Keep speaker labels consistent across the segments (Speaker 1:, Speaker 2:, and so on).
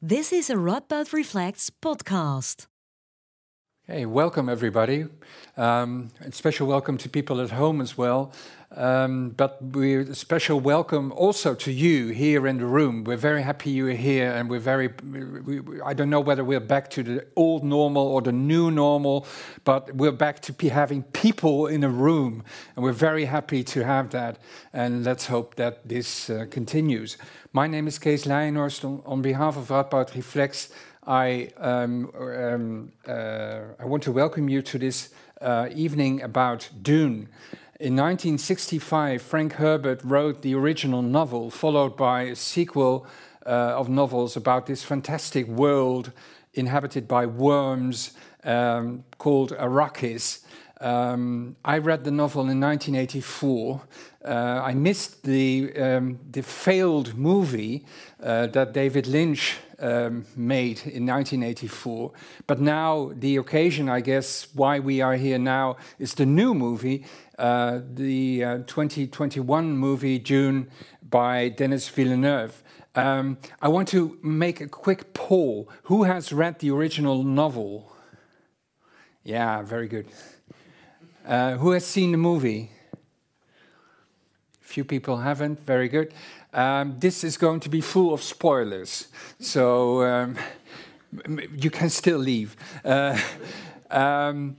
Speaker 1: This is a Radboud Reflects podcast.
Speaker 2: Hey, welcome everybody. Um, and special welcome to people at home as well. Um, but we special welcome also to you here in the room. We're very happy you're here, and we're very. We, we, I don't know whether we're back to the old normal or the new normal, but we're back to having people in a room, and we're very happy to have that. And let's hope that this uh, continues. My name is Kees Leijenhorst. On, on behalf of Radboud Reflects, I um, um, uh, I want to welcome you to this uh, evening about Dune. In 1965, Frank Herbert wrote the original novel, followed by a sequel uh, of novels about this fantastic world inhabited by worms um, called Arrakis. Um, I read the novel in 1984. Uh, I missed the, um, the failed movie uh, that David Lynch um, made in 1984. But now, the occasion, I guess, why we are here now is the new movie, uh, the uh, 2021 movie Dune, by Denis Villeneuve. Um, I want to make a quick poll. Who has read the original novel? Yeah, very good. Uh, who has seen the movie? Few people haven't. Very good. Um, this is going to be full of spoilers, so um, you can still leave. Uh, um,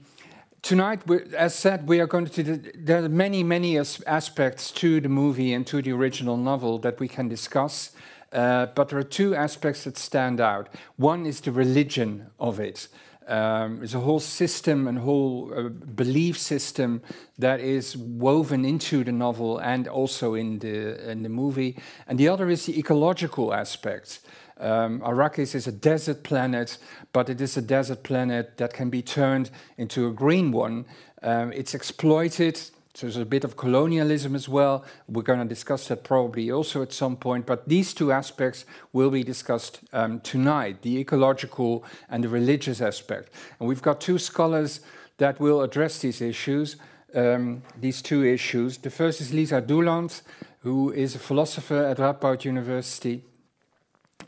Speaker 2: tonight, as said, we are going to. There are many, many as aspects to the movie and to the original novel that we can discuss. Uh, but there are two aspects that stand out. One is the religion of it. Um, there's a whole system and whole uh, belief system that is woven into the novel and also in the in the movie. And the other is the ecological aspect. Um, Arrakis is a desert planet, but it is a desert planet that can be turned into a green one. Um, it's exploited so there's a bit of colonialism as well. We're going to discuss that probably also at some point. But these two aspects will be discussed um, tonight the ecological and the religious aspect. And we've got two scholars that will address these issues, um, these two issues. The first is Lisa Doeland, who is a philosopher at Radboud University.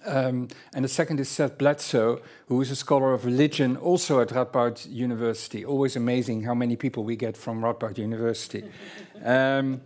Speaker 2: Um, and the second is Seth Bledsoe, who is a scholar of religion also at Radboud University. Always amazing how many people we get from Radboud University. um,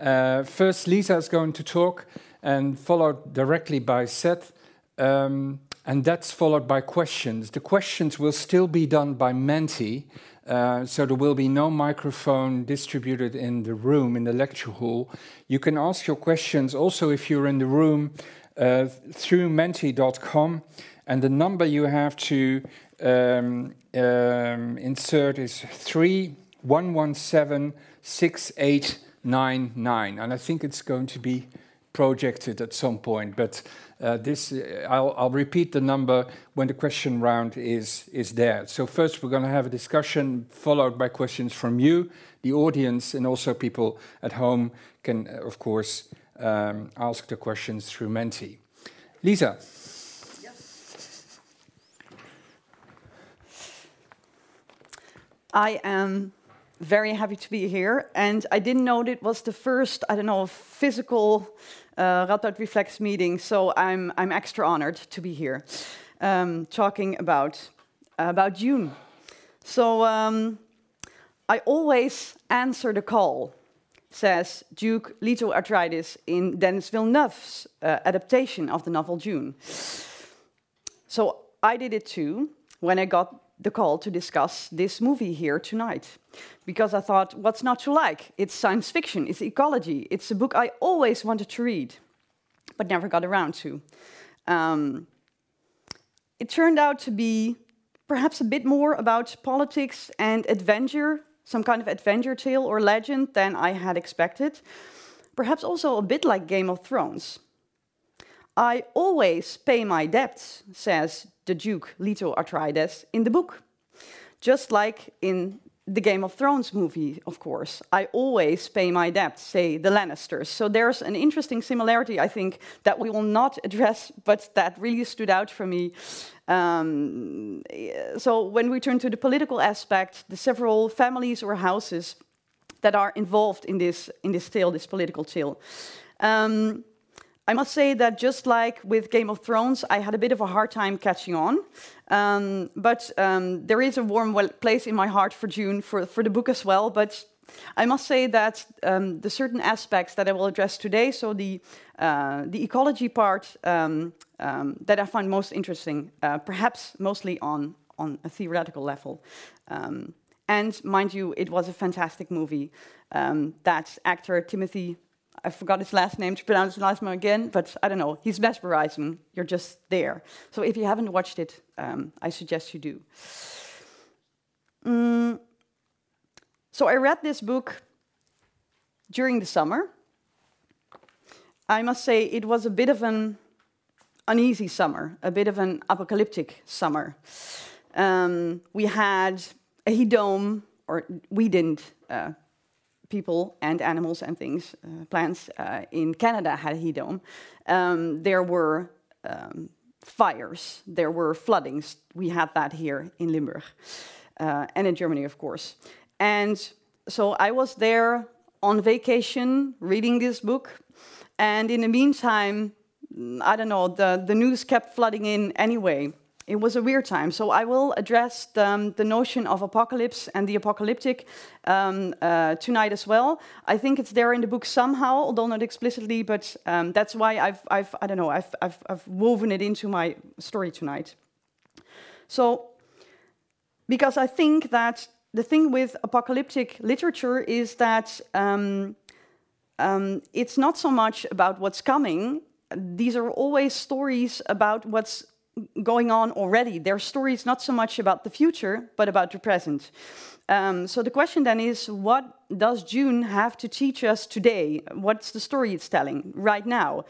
Speaker 2: uh, first, Lisa is going to talk, and followed directly by Seth. Um, and that's followed by questions. The questions will still be done by Menti, uh, so there will be no microphone distributed in the room, in the lecture hall. You can ask your questions also if you're in the room uh, through menti.com, and the number you have to um, um, insert is 31176899. And I think it's going to be projected at some point, but uh, this uh, I'll, I'll, repeat the number when the question round is is there. So first we're going to have a discussion followed by questions from you, the audience, and also people at home can, uh, of course, um, ask the questions through Menti. Lisa.
Speaker 3: I am very happy to be here, and I didn't know it was the first, I don't know, physical uh, Radboud Reflects meeting, so I'm, I'm extra honored to be here um, talking about, uh, about Dune. So um, I always answer the call says Duke Leto Atreides in Denis Villeneuve's uh, adaptation of the novel Dune. So I did it too when I got the call to discuss this movie here tonight. Because I thought, what's not to like? It's science fiction, it's ecology, it's a book I always wanted to read, but never got around to. Um, it turned out to be perhaps a bit more about politics and adventure some kind of adventure tale or legend than I had expected. Perhaps also a bit like Game of Thrones. I always pay my debts, says the Duke Leto Atreides in the book. Just like in the Game of Thrones movie, of course. I always pay my debts, say the Lannisters. So there's an interesting similarity, I think, that we will not address, but that really stood out for me. Um, so when we turn to the political aspect, the several families or houses that are involved in this in this tale, this political tale. Um, I must say that just like with Game of Thrones, I had a bit of a hard time catching on. Um, but um, there is a warm place in my heart for Dune for, for the book as well. But I must say that um, the certain aspects that I will address today, so the, uh, the ecology part um, um, that I find most interesting, uh, perhaps mostly on, on a theoretical level. Um, and mind you, it was a fantastic movie. that actor Timothy I forgot his last name to pronounce his last name again, but I don't know. He's mesmerizing. You're just there. So if you haven't watched it, um, I suggest you do. Mm. So I read this book during the summer. I must say it was a bit of an uneasy summer, a bit of an apocalyptic summer. Um, we had a heat dome, or we didn't. Uh, people and animals and things, uh, plants uh, in Canada had heat dome. Um, there were um, fires, there were floodings. We had that here in Limburg uh, and in Germany, of course. And so I was there on vacation reading this book. And in the meantime, I don't know, the, the news kept flooding in anyway it was a weird time. So I will address the, um, the notion of apocalypse and the apocalyptic um, uh, tonight as well. I think it's there in the book somehow, although not explicitly. But um, that's why I've, I've, I don't know, I've, I've, I've woven it into my story tonight. So, because I think that the thing with apocalyptic literature is that um, um, it's not so much about what's coming. These are always stories about what's going on already. Their story is not so much about the future, but about the present. Um, so the question then is, what does Dune have to teach us today? What's the story it's telling right now?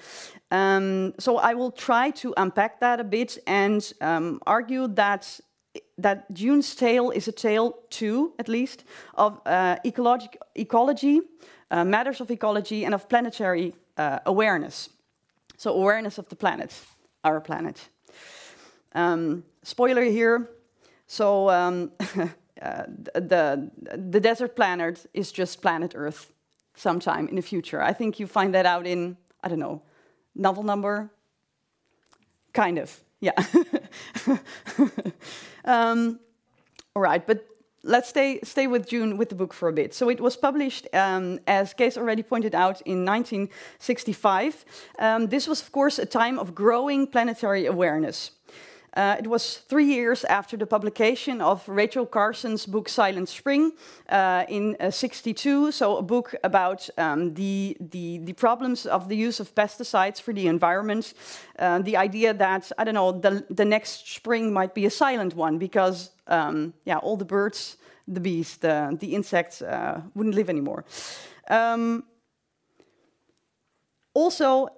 Speaker 3: Um, so I will try to unpack that a bit and um, argue that that Dune's tale is a tale too, at least, of uh, ecology, ecology uh, matters of ecology, and of planetary uh, awareness. So awareness of the planet, our planet. Um, spoiler here. So um, uh, the the desert planet is just planet Earth. Sometime in the future, I think you find that out in I don't know novel number. Kind of, yeah. um, all right, but let's stay stay with Dune with the book for a bit. So it was published, um, as Kees already pointed out, in 1965. Um, this was, of course, a time of growing planetary awareness. Uh, it was three years after the publication of Rachel Carson's book Silent Spring uh, in uh, 62, so a book about um, the, the, the, problems of the use of pesticides for the environment. Uh, the idea that, I don't know, the, the next spring might be a silent one because, um, yeah, all the birds, the bees, the, the insects uh, wouldn't live anymore. Um, also,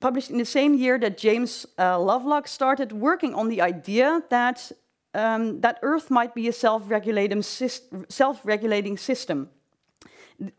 Speaker 3: published in the same year that James uh, Lovelock started working on the idea that, um, that Earth might be a self-regulating, self-regulating system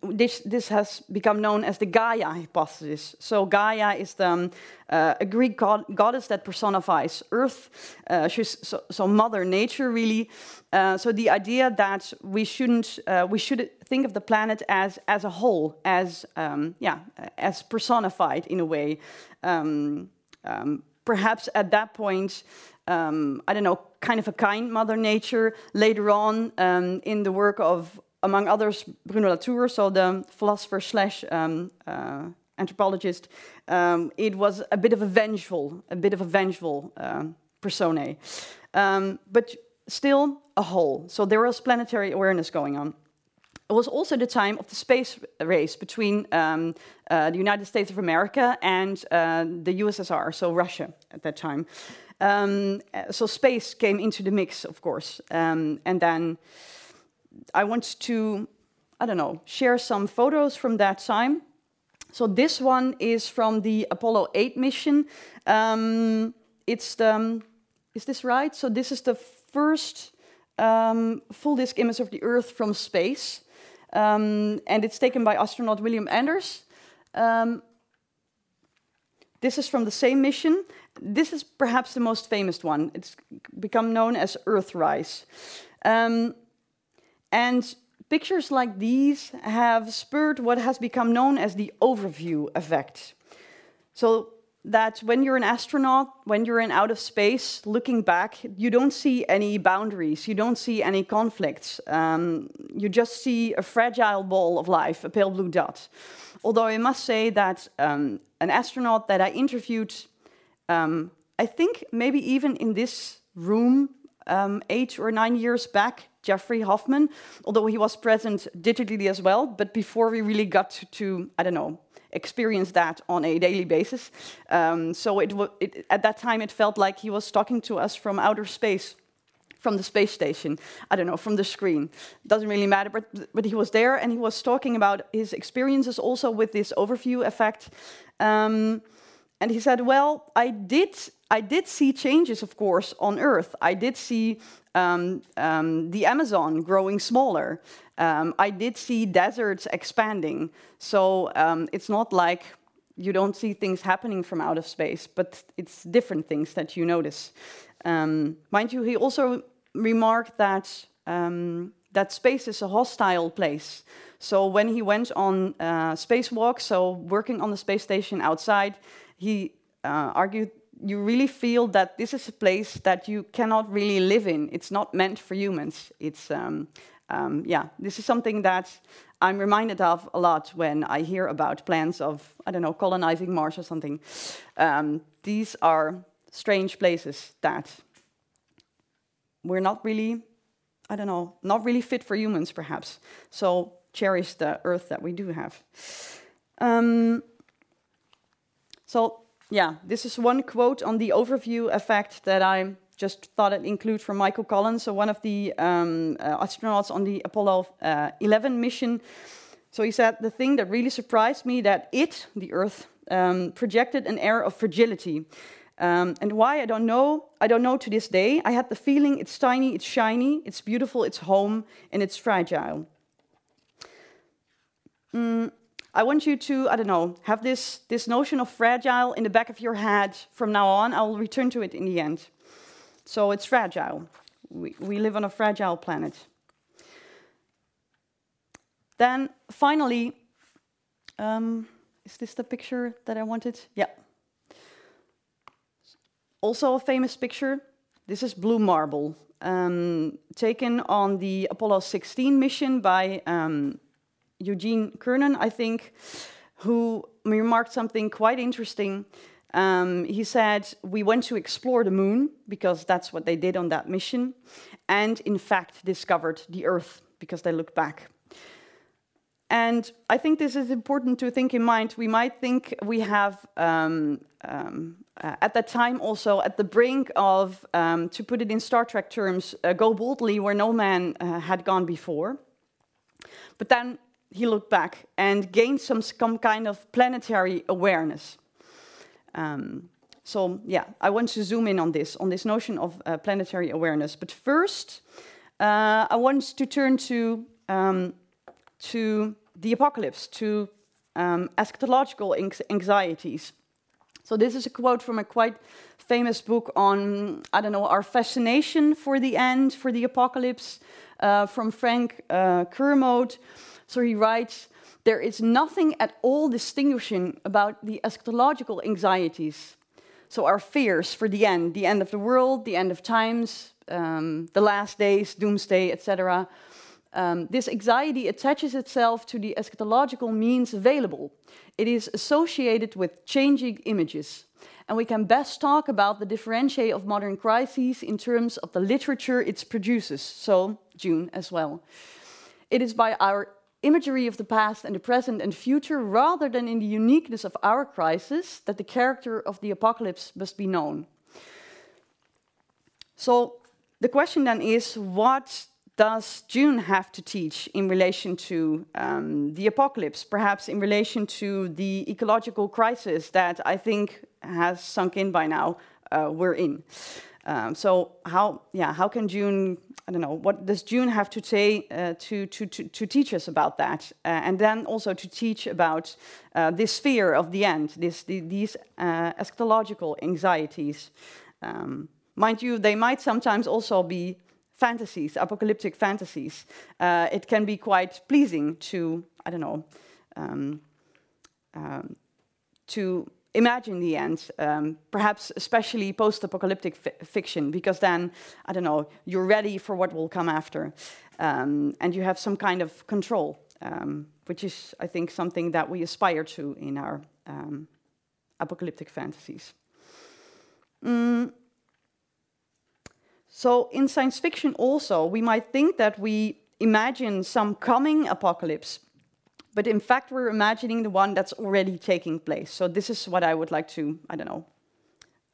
Speaker 3: this, this has become known as the Gaia hypothesis. So Gaia is the, um, uh, a Greek god, goddess that personifies Earth, uh, she's so, so, Mother Nature, really. Uh, so the idea that we shouldn't, uh, we should think of the planet as as a whole, as um, yeah, as personified in a way. Um, um, perhaps at that point. Um, I don't know, kind of a kind Mother Nature. Later on, um, in the work of among others, Bruno Latour, so the philosopher slash um, uh, anthropologist, um, it was a bit of a vengeful, a bit of a vengeful um, personae, um, but still a whole. So there was planetary awareness going on. It was also the time of the space race between um, uh, the United States of America and uh, the USSR, so Russia at that time. Um, so space came into the mix, of course, and then I want to, I don't know, share some photos from that time. So this one is from the Apollo 8 mission. Um, it's the, is this right? So this is the first um, full disk image of the Earth from space. Um, and it's taken by astronaut William Anders. Um, this is from the same mission. This is perhaps the most famous one. It's become known as Earthrise. Um, and pictures like these have spurred what has become known as the overview effect. So that when you're an astronaut, when you're in out of space, looking back, you don't see any boundaries, you don't see any conflicts. Um, you just see a fragile ball of life, a pale blue dot. Although I must say that um, an astronaut that I interviewed, um, I think maybe even in this room um, eight or nine years back, Jeffrey Hoffman, although he was present digitally as well, but before we really got to, to I don't know, experience that on a daily basis. Um, so it, it, at that time, it felt like he was talking to us from outer space, from the space station. I don't know, from the screen. Doesn't really matter, but, but he was there and he was talking about his experiences also with this overview effect. Um, and he said, "Well, I did, I did see changes, of course, on Earth. I did see um, um, the Amazon growing smaller. Um, I did see deserts expanding. So um, it's not like you don't see things happening from out of space, but it's different things that you notice. Um, mind you, he also remarked that um, that space is a hostile place. So when he went on uh, spacewalk, so working on the space station outside, he uh, argued you really feel that this is a place that you cannot really live in. It's not meant for humans. It's um, um, yeah, this is something that I'm reminded of a lot when I hear about plans of I don't know colonizing Mars or something. Um, these are strange places that we're not really I don't know not really fit for humans perhaps. So cherish the Earth that we do have. Um, so yeah, this is one quote on the overview effect that I just thought I'd include from Michael Collins, so one of the um, uh, astronauts on the Apollo uh, 11 mission. So he said, the thing that really surprised me that it, the Earth, um, projected an air of fragility. Um, and why I don't know. I don't know to this day. I had the feeling it's tiny, it's shiny, it's beautiful, it's home, and it's fragile. Mm, I want you to, I don't know, have this, this notion of fragile in the back of your head from now on. I'll return to it in the end. So it's fragile. We, we live on a fragile planet. Then finally, um, is this the picture that I wanted? Yeah. Also a famous picture. This is blue marble, um, taken on the Apollo 16 mission by um, Eugene Cernan, I think, who remarked something quite interesting. Um, he said, We went to explore the moon because that's what they did on that mission, and in fact discovered the Earth because they looked back. And I think this is important to think in mind. We might think we have, um, um, uh, at that time, also at the brink of, um, to put it in Star Trek terms, uh, go boldly where no man uh, had gone before. But then he looked back and gained some, some kind of planetary awareness. Um, so yeah, I want to zoom in on this, on this notion of uh, planetary awareness. But first, uh, I want to turn to, um, to the apocalypse, to um, eschatological anxieties. So this is a quote from a quite famous book on, I don't know, our fascination for the end, for the apocalypse, uh, from Frank uh, Kermode. So he writes, there is nothing at all distinguishing about the eschatological anxieties. So our fears for the end, the end of the world, the end of times, um, the last days, doomsday, etc. Um, this anxiety attaches itself to the eschatological means available. It is associated with changing images. And we can best talk about the differentiate of modern crises in terms of the literature it produces. So, Dune as well. It is by our imagery of the past and the present and future rather than in the uniqueness of our crisis that the character of the apocalypse must be known. So the question then is what does Dune have to teach in relation to um, the apocalypse, perhaps in relation to the ecological crisis that I think has sunk in by now uh, we're in? Um, so how, yeah, how can Dune I don't know, what does Dune have to say uh, to, to, to, to, teach us about that? Uh, and then also to teach about uh, this fear of the end, this, the, these uh, eschatological anxieties. Um, mind you, they might sometimes also be fantasies, apocalyptic fantasies. Uh, it can be quite pleasing to, I don't know, um, um, to imagine the end, um, perhaps especially post apocalyptic fiction, because then, I don't know, you're ready for what will come after. Um, and you have some kind of control, um, which is, I think, something that we aspire to in our um, apocalyptic fantasies. Mm. So, in science fiction, also, we might think that we imagine some coming apocalypse, but in fact, we're imagining the one that's already taking place. So, this is what I would like to, I don't know,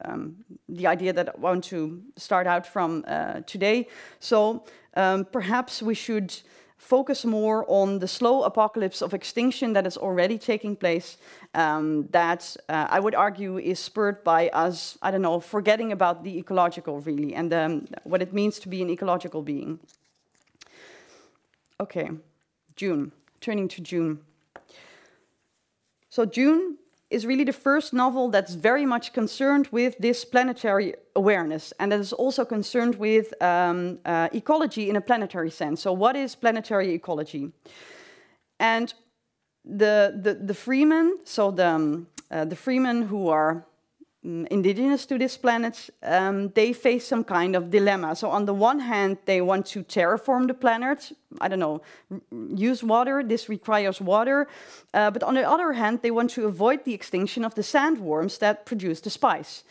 Speaker 3: um, the idea that I want to start out from uh, today. So, um, perhaps we should focus more on the slow apocalypse of extinction that is already taking place, um, that uh, I would argue is spurred by us, I don't know, forgetting about the ecological really and um, what it means to be an ecological being. Okay, Dune, turning to Dune. So, Dune is really the first novel that's very much concerned with this planetary awareness, and that is also concerned with um, uh, ecology in a planetary sense. So, what is planetary ecology? And the the, the Fremen, so the um, uh, the Fremen who are indigenous to this planet, um, they face some kind of dilemma. So, on the one hand, they want to terraform the planet, I don't know, use water, this requires water. Uh, but on the other hand, they want to avoid the extinction of the sandworms that produce the spice.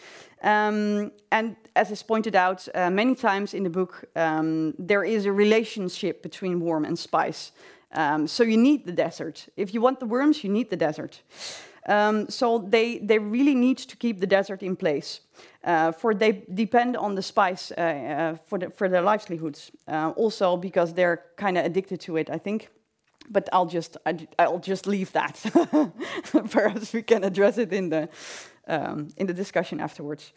Speaker 3: Um, and as is pointed out uh, many times in the book, um, there is a relationship between worm and spice. Um, so, you need the desert. If you want the worms, you need the desert. Um, so they, they really need to keep the desert in place. Uh, for they depend on the spice uh, uh, for, the, for their livelihoods. Uh, also because they're kind of addicted to it, I think. But I'll just I, will just leave that. Perhaps we can address it in the um, in the discussion afterwards.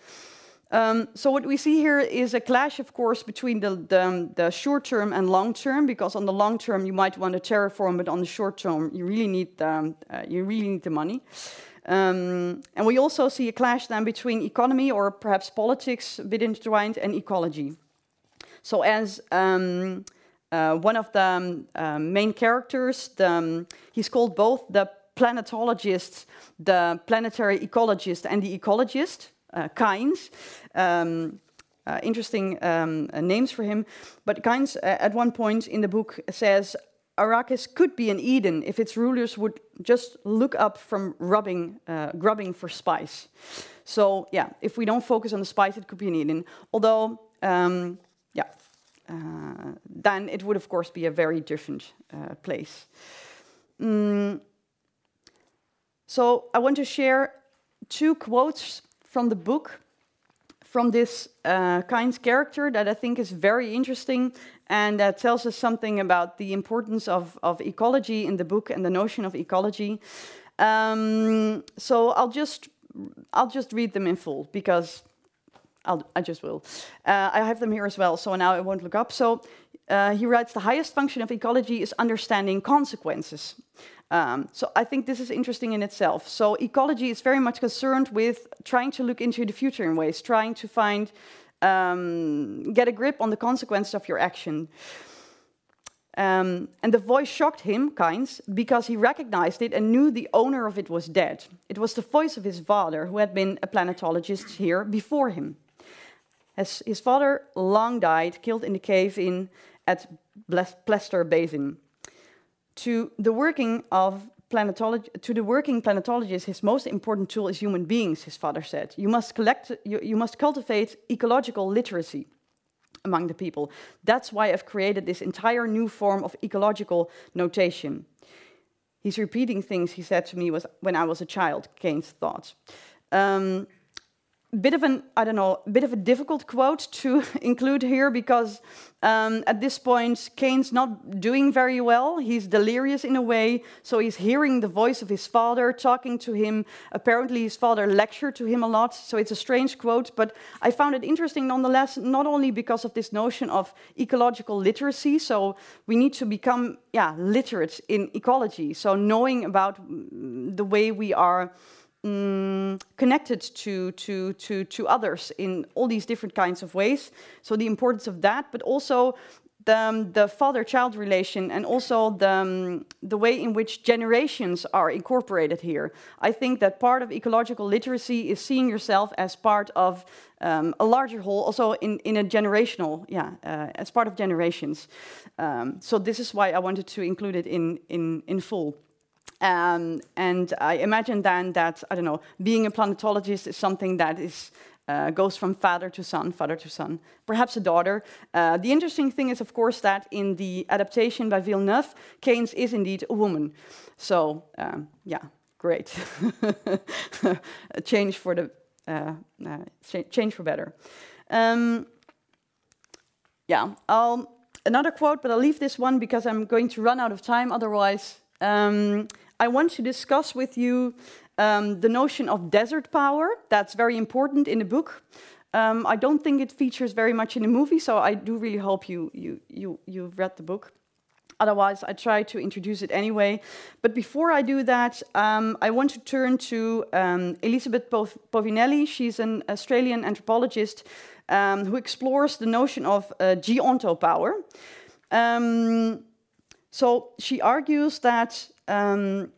Speaker 3: Um, so what we see here is a clash, of course, between the, the, the, short term and long term. Because on the long term you might want to terraform, but on the short term you really need um, uh, you really need the money. Um, and we also see a clash then between economy or perhaps politics, a bit intertwined, and ecology. So as um, uh, one of the um, uh, main characters, the, um, he's called both the planetologist, the planetary ecologist, and the ecologist Kynes. Um, uh, interesting um, uh, names for him. But Kynes, at one point in the book, says Arrakis could be an Eden if its rulers would just look up from rubbing, uh, grubbing for spice. So, yeah, if we don't focus on the spice, it could be an Eden. Although, um, yeah, uh, then it would, of course, be a very different uh, place. Mm. So, I want to share two quotes from the book from this uh, character that I think is very interesting and that tells us something about the importance of, of ecology in the book and the notion of ecology. Um, so I'll just I'll just read them in full because I'll, I just will. Uh, I have them here as well, so now I won't look up. So uh, he writes the highest function of ecology is understanding consequences. Um, so I think this is interesting in itself. So ecology is very much concerned with trying to look into the future in ways, trying to find, um, get a grip on the consequences of your action. Um, and the voice shocked him, Kynes, because he recognized it and knew the owner of it was dead. It was the voice of his father, who had been a planetologist here before him. As his father long died, killed in the cave in at Plaster Basin to the working of planetology to the working planetologist his most important tool is human beings his father said. You must collect you, you must cultivate ecological literacy among the people. That's why i've created this entire new form of ecological notation. He's repeating things he said to me was when i was a child Kynes thought. Um, bit of an I don't know, bit of a difficult quote to include here because um, at this point Kynes not doing very well. He's delirious in a way, so he's hearing the voice of his father talking to him. Apparently, his father lectured to him a lot, so it's a strange quote. But I found it interesting nonetheless, not only because of this notion of ecological literacy. So we need to become yeah literate in ecology. So knowing about the way we are um, connected to, to, to, to others in all these different kinds of ways. So the importance of that, but also the, um, the father-child relation and also the, um, the way in which generations are incorporated here. I think that part of ecological literacy is seeing yourself as part of um, a larger whole, also in, in a generational, yeah, uh, as part of generations. Um, so this is why I wanted to include it in, in, in full. Um, and I imagine then that, I don't know, being a planetologist is something that is uh, goes from father to son, father to son, perhaps a daughter. Uh, the interesting thing is, of course, that in the adaptation by Villeneuve, Kynes is indeed a woman. So, um, yeah, great. a change for the uh, uh change for better. Um, yeah, I'll, another quote, but I'll leave this one because I'm going to run out of time. Otherwise, um, I want to discuss with you um, the notion of desert power, that's very important in the book. Um, I don't think it features very much in the movie, so I do really hope you, you, you, you've read the book. Otherwise, I try to introduce it anyway. But before I do that, um, I want to turn to um, Elizabeth Povinelli. She's an Australian anthropologist um, who explores the notion of uh, geontopower. Um, so she argues that um,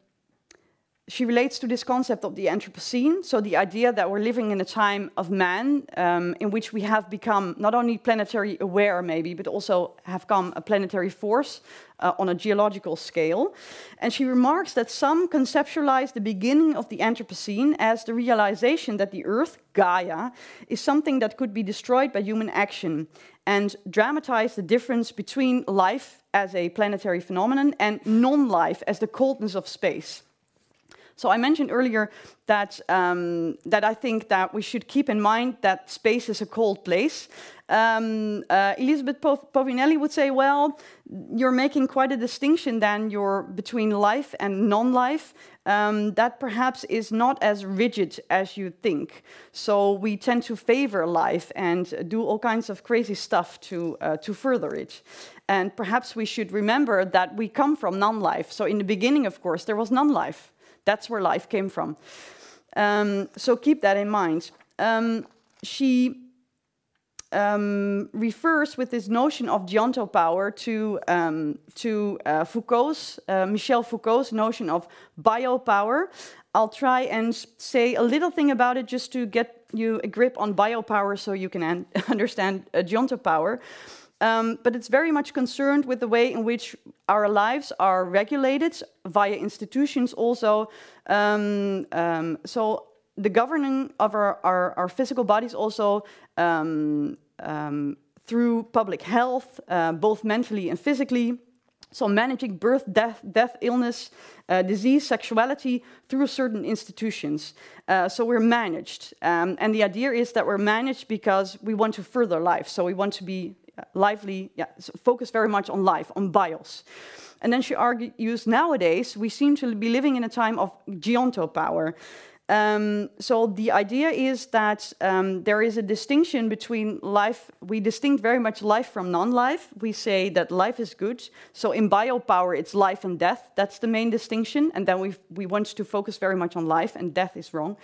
Speaker 3: she relates to this concept of the Anthropocene, so the idea that we're living in a time of man um, in which we have become not only planetary aware, maybe, but also have come a planetary force uh, on a geological scale. And she remarks that some conceptualize the beginning of the Anthropocene as the realization that the Earth, Gaia, is something that could be destroyed by human action, and dramatize the difference between life as a planetary phenomenon and non life as the coldness of space. So I mentioned earlier that um, that I think that we should keep in mind that space is a cold place. Um, uh, Elizabeth Povinelli would say, well, you're making quite a distinction then you're between life and non-life. Um, that perhaps is not as rigid as you think. So we tend to favor life and do all kinds of crazy stuff to uh, to further it. And perhaps we should remember that we come from non-life. So in the beginning, of course, there was non-life. That's where life came from. Um, so keep that in mind. Um, she um, refers with this notion of geontopower to, um, to uh, Foucault's, uh, Michel Foucault's notion of biopower. I'll try and say a little thing about it just to get you a grip on biopower so you can understand uh, geontopower. Um, but it's very much concerned with the way in which our lives are regulated via institutions, also. Um, um, so, the governing of our, our, our physical bodies also um, um, through public health, uh, both mentally and physically. So, managing birth, death, death illness, uh, disease, sexuality through certain institutions. Uh, so, we're managed. Um, and the idea is that we're managed because we want to further life. So, we want to be lively, yeah, focus very much on life, on bios. And then she argues nowadays we seem to be living in a time of geontopower. Um, so the idea is that um, there is a distinction between life. We distinct very much life from non-life. We say that life is good. So in biopower, it's life and death. That's the main distinction. And then we we want to focus very much on life, and death is wrong.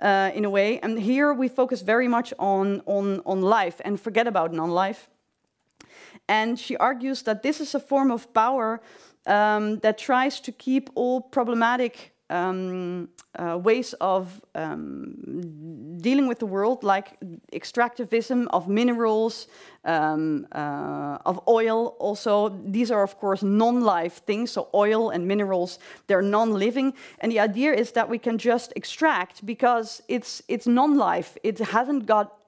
Speaker 3: Uh, in a way, and here we focus very much on on on life and forget about non-life. And she argues that this is a form of power um, that tries to keep all problematic um, uh, ways of um, dealing with the world, like extractivism of minerals, um, uh, of oil. Also, these are of course non-life things. So oil and minerals, they're non-living, and the idea is that we can just extract because it's it's non-life. It hasn't got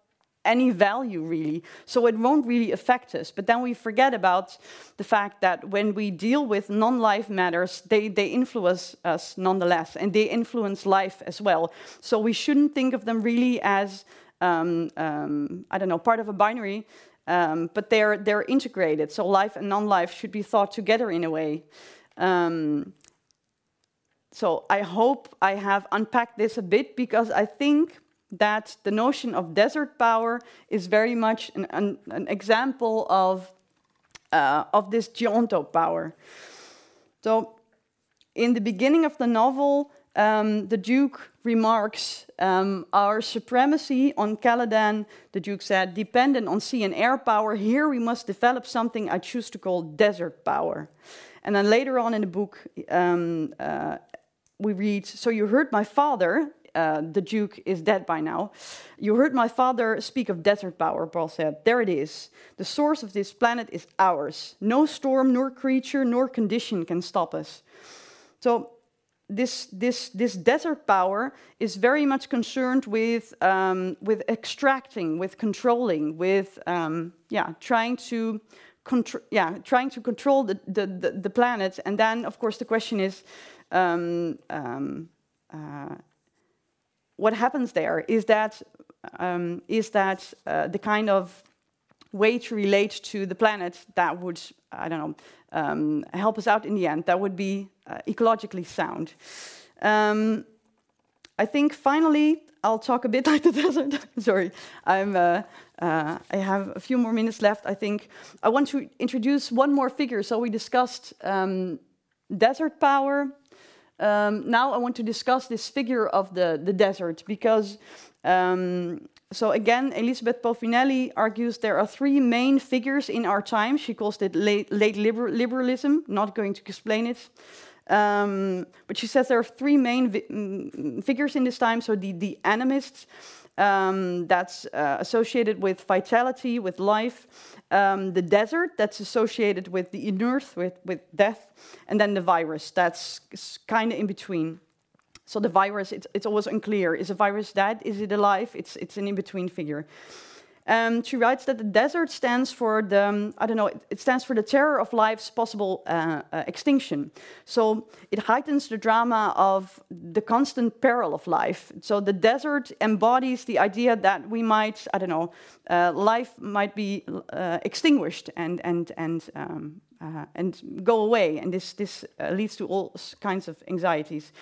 Speaker 3: any value really. So it won't really affect us. But then we forget about the fact that when we deal with non life matters, they, they influence us nonetheless, and they influence life as well. So we shouldn't think of them really as, um, um, I don't know, part of a binary. Um, but they're they're integrated. So life and non-life should be thought together in a way. Um, so I hope I have unpacked this a bit because I think that the notion of desert power is very much an, an, an example of, uh, of this geontopower. So, in the beginning of the novel, um, the Duke remarks um, Our supremacy on Caladan, the Duke said, dependent on sea and air power. Here we must develop something I choose to call desert power. And then later on in the book, um, uh, we read So you heard my father, uh, the Duke is dead by now. You heard my father speak of desert power, Paul said. There it is. The source of this planet is ours. No storm, nor creature, nor condition can stop us. So, this, this, this desert power is very much concerned with, um, with extracting, with controlling, with um, yeah, trying to contr- yeah, trying to control the, the, the, the, planet. And then, of course, the question is um, um uh, what happens there? Is that, um, is that uh, the kind of way to relate to the planet that would, I don't know, um, help us out in the end, that would be uh, ecologically sound? Um, I think finally, I'll talk a bit like the desert. Sorry, I'm, uh, uh, I have a few more minutes left. I think I want to introduce one more figure. So we discussed um, desert power. Um, now I want to discuss this figure of the, the desert because, um, so again, Elizabeth Povinelli argues there are three main figures in our time. She calls it late, late liber liberalism, not going to explain it. Um, but she says there are three main figures in this time. So the, the animists, um, that's uh, associated with vitality, with life. Um, the desert, that's associated with the inert, with, with death. And then the virus, that's kind of in between. So the virus, it's, it's always unclear. Is a virus dead? Is it alive? It's, it's an in between figure. Um, she writes that the desert stands for the, um, I don't know, it, stands for the terror of life's possible uh, uh, extinction. So it heightens the drama of the constant peril of life. So the desert embodies the idea that we might, I don't know, uh, life might be uh, extinguished and, and, and, um, uh, and go away. And this, this uh, leads to all kinds of anxieties.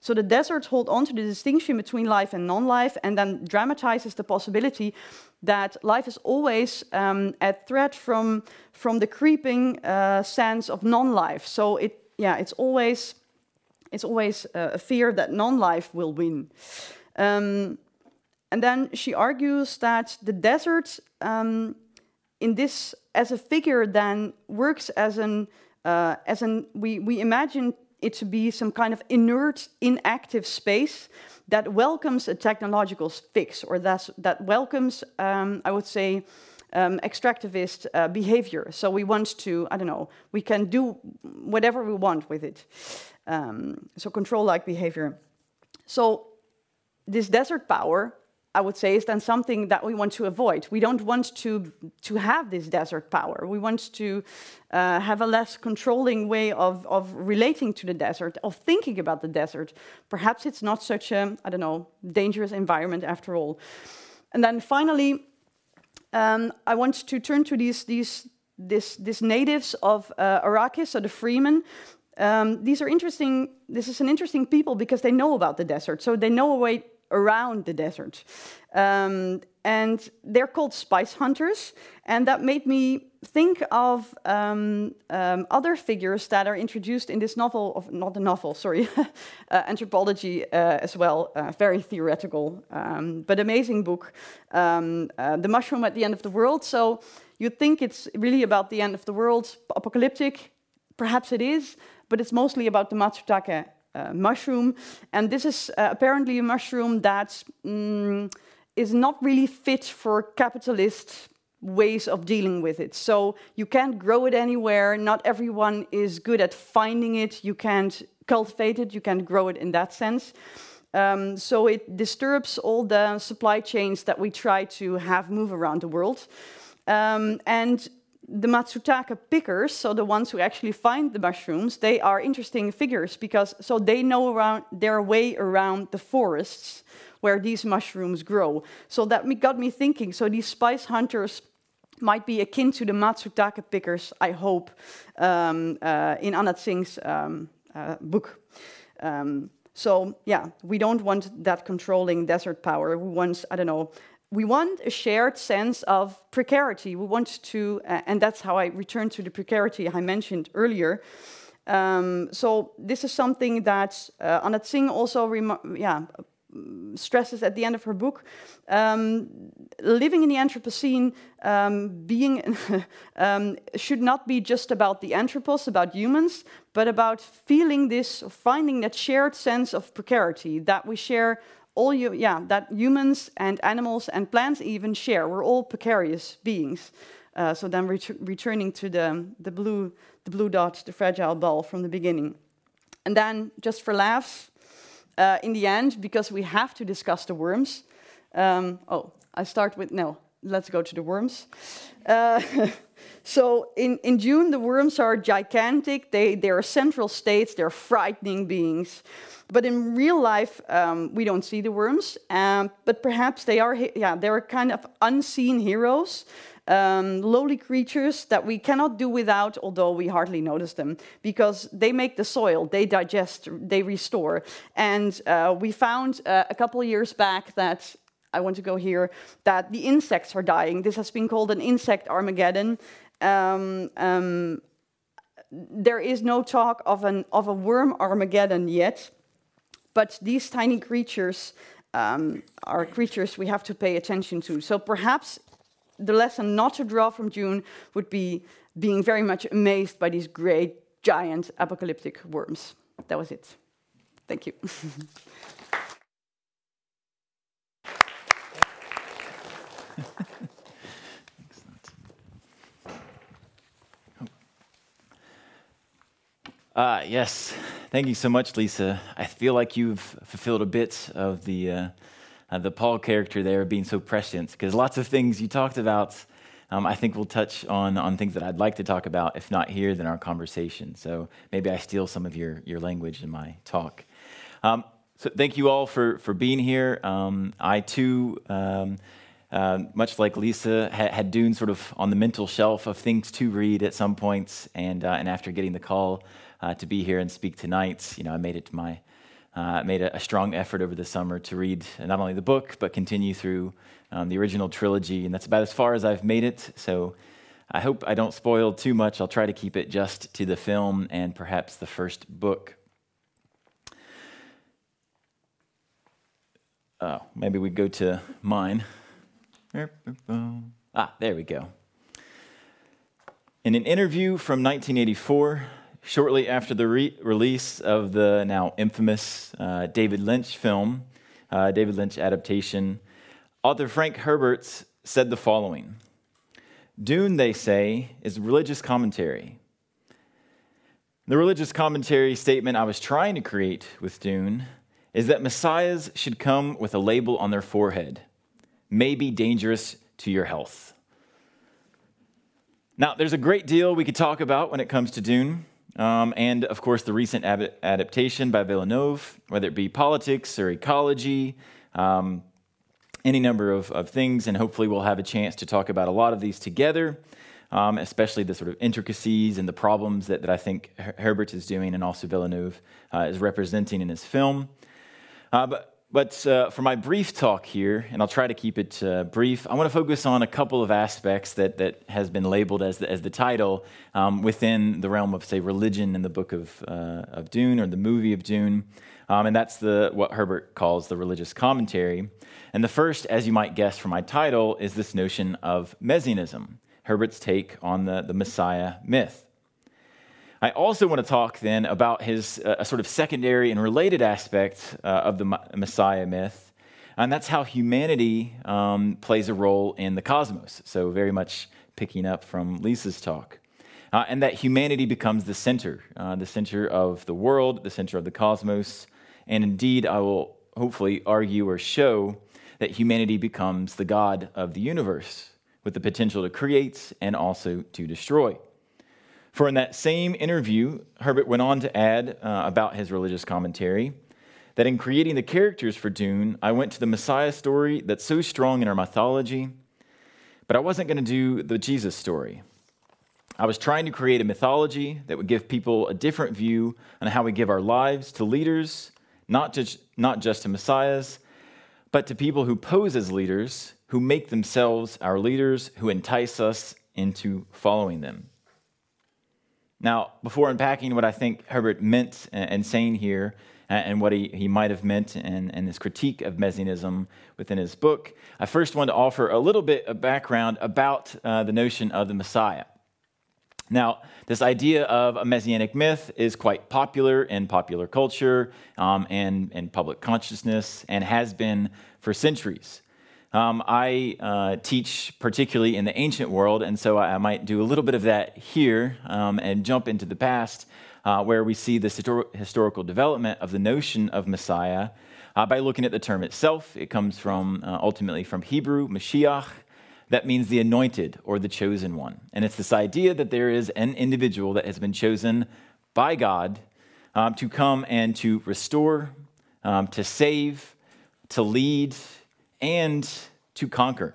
Speaker 3: So the deserts hold on to the distinction between life and non life and then dramatizes the possibility that life is always um, at threat from, from the creeping uh, sense of non life. So it, yeah, it's always, it's always uh, a fear that non life will win. Um, and then she argues that the desert, um, in this, as a figure, then works as an, uh, as an we, we imagine it to be some kind of inert, inactive space that welcomes a technological fix or that's, that welcomes, um, I would say, um, extractivist uh, behavior. So we want to, I don't know, we can do whatever we want with it. Um, so control like behavior. So this desert power I would say, is then something that we want to avoid. We don't want to, to have this desert power. We want to uh, have a less controlling way of, of relating to the desert, of thinking about the desert. Perhaps it's not such a, I don't know, dangerous environment after all. And then finally, um, I want to turn to these, these, this, these natives of uh, Arrakis, the Fremen. Um, these are interesting. This is an interesting people because they know about the desert, so they know a way around the desert. Um, and they're called spice hunters. And that made me think of um, um, other figures that are introduced in this novel, of, not a novel, sorry, uh, anthropology uh, as well, uh, very theoretical, um, but amazing book, um, uh, The Mushroom at the End of the World. So you think it's really about the end of the world, apocalyptic, perhaps it is, but it's mostly about the Matsutake mushroom. And this is uh, apparently a mushroom that mm, is not really fit for capitalist ways of dealing with it. So you can't grow it anywhere. Not everyone is good at finding it. You can't cultivate it. You can't grow it in that sense. Um, so it disturbs all the supply chains that we try to have move around the world. Um, and the Matsutake pickers, so the ones who actually find the mushrooms, they are interesting figures because so they know around their way around the forests where these mushrooms grow. So that got me thinking. So these spice hunters might be akin to the Matsutake pickers, I hope, um, uh, in Anna Tsing's um, uh, book. Um, so yeah, we don't want that controlling desert power. We want, I don't know, we want a shared sense of precarity. We want to, uh, and that's how I return to the precarity I mentioned earlier. Um, so this is something that uh, Anna Tsing also, yeah, stresses at the end of her book, um, living in the Anthropocene, um, being um, should not be just about the anthropos, about humans, but about feeling this, finding that shared sense of precarity that we share. All you, yeah, that humans and animals and plants even share. We're all precarious beings. Uh, so then ret returning to the, the, blue, the blue dot, the fragile ball from the beginning. And then, just for laughs, uh, in the end, because we have to discuss the worms. Um, oh, I start with no. Let's go to the worms. Uh, so in, in Dune, the worms are gigantic. They they are central states. They're frightening beings. But in real life, um, we don't see the worms. Um, but perhaps they are yeah they're kind of unseen heroes um, lowly creatures that we cannot do without, although we hardly notice them, because they make the soil, they digest, they restore. And uh, we found uh, a couple years back that I want to go here that the insects are dying. This has been called an insect Armageddon. Um, um, there is no talk of, an, of a worm Armageddon yet, but these tiny creatures um, are creatures we have to pay attention to. So perhaps the lesson not to draw from Dune would be being very much amazed by these great, giant, apocalyptic worms. That was it. Thank you.
Speaker 4: Uh, yes, thank you so much, Lisa. I feel like you've fulfilled a bit of the uh, uh, the Paul character there being so prescient, because lots of things you talked about, um, I think we'll touch on, on things that I'd like to talk about, if not here, then our conversation. So maybe I steal some of your, your language in my talk. Um, so thank you all for, for being here. Um, I too, um, uh, much like Lisa, had, had Dune sort of on the mental shelf of things to read at some points, and, uh, and after getting the call uh, to be here and speak tonight, you know, I made it to my uh, made a, a, strong effort over the summer to read not only the book, but continue through um, the original trilogy. And that's about as far as I've made it. So I hope I don't spoil too much. I'll try to keep it just to the film and perhaps the first book. Oh, maybe we go to mine. Ah, there we go. In an interview from 1984, Shortly after the re- release of the now infamous uh, David Lynch film, uh, David Lynch adaptation, author Frank Herbert said the following Dune, they say, is religious commentary. The religious commentary statement I was trying to create with Dune is that messiahs should come with a label on their forehead, may be dangerous to your health. Now, there's a great deal we could talk about when it comes to Dune. Um, and of course, the recent ab- adaptation by Villeneuve, whether it be politics or ecology, um, any number of, of things. And hopefully, we'll have a chance to talk about a lot of these together, um, especially the sort of intricacies and the problems that, that I think Herbert is doing and also Villeneuve uh, is representing in his film. Uh, but but uh, for my brief talk here, and I'll try to keep it uh, brief, I want to focus on a couple of aspects that, that has been labeled as the, as the title um, within the realm of, say, religion in the book of, uh, of Dune or the movie of Dune. Um, and that's the, what Herbert calls the religious commentary. And the first, as you might guess from my title, is this notion of messianism, Herbert's take on the, the Messiah myth. I also want to talk then about his uh, sort of secondary and related aspect uh, of the Messiah myth, and that's how humanity um, plays a role in the cosmos. So, very much picking up from Lisa's talk. Uh, and that humanity becomes the center, uh, the center of the world, the center of the cosmos. And indeed, I will hopefully argue or show that humanity becomes the God of the universe with the potential to create and also to destroy. For in that same interview, Herbert went on to add uh, about his religious commentary that in creating the characters for Dune, I went to the Messiah story that's so strong in our mythology, but I wasn't going to do the Jesus story. I was trying to create a mythology that would give people a different view on how we give our lives to leaders, not just, not just to messiahs, but to people who pose as leaders, who make themselves our leaders, who entice us into following them. Now, before unpacking what I think Herbert meant and saying here, and what he, he might have meant and, and his critique of Messianism within his book. I first want to offer a little bit of background about uh, the notion of the Messiah. Now, this idea of a messianic myth is quite popular in popular culture um, and in public consciousness and has been for centuries. Um, I uh, teach particularly in the ancient world, and so I might do a little bit of that here um, and jump into the past, uh, where we see this histor- historical development of the notion of Messiah uh, by looking at the term itself. It comes from uh, ultimately from Hebrew, Mashiach, that means the anointed or the chosen one. And it's this idea that there is an individual that has been chosen by God um, to come and to restore, um, to save, to lead, and to conquer.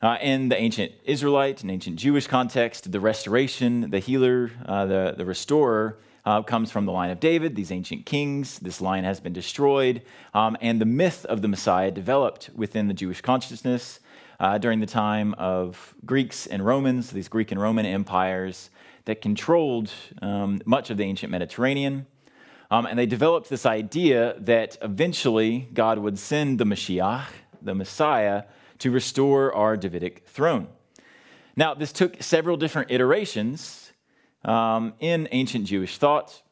Speaker 4: Uh, in the ancient Israelite and ancient Jewish context, the restoration, the healer, uh, the, the restorer uh, comes from the line of David, these ancient kings. This line has been destroyed. Um, and the myth of the Messiah developed within the Jewish consciousness uh, during the time of Greeks and Romans, these Greek and Roman empires that controlled um, much of the ancient Mediterranean. Um, and they developed this idea that eventually God would send the Mashiach, the Messiah, to restore our Davidic throne. Now, this took several different iterations um, in ancient Jewish thought.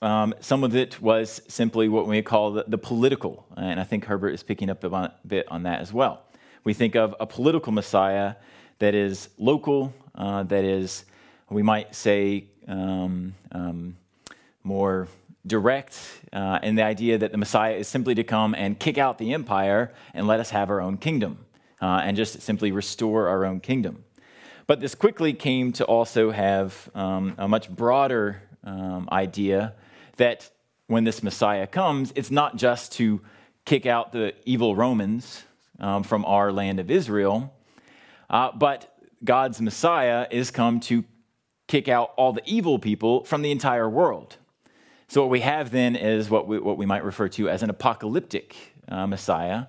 Speaker 4: Um, some of it was simply what we call the, the, political, and I think Herbert is picking up a bit on that as well. We think of a political Messiah that is local, uh, that is, we might say, um, um, more direct, uh, in the idea that the Messiah is simply to come and kick out the empire and let us have our own kingdom, uh, and just simply restore our own kingdom. But this quickly came to also have um, a much broader um, idea that when this Messiah comes, it's not just to kick out the evil Romans um, from our land of Israel. Uh, but God's Messiah is come to kick out all the evil people from the entire world. So, what we have then is what we, what we might refer to as an apocalyptic uh, Messiah,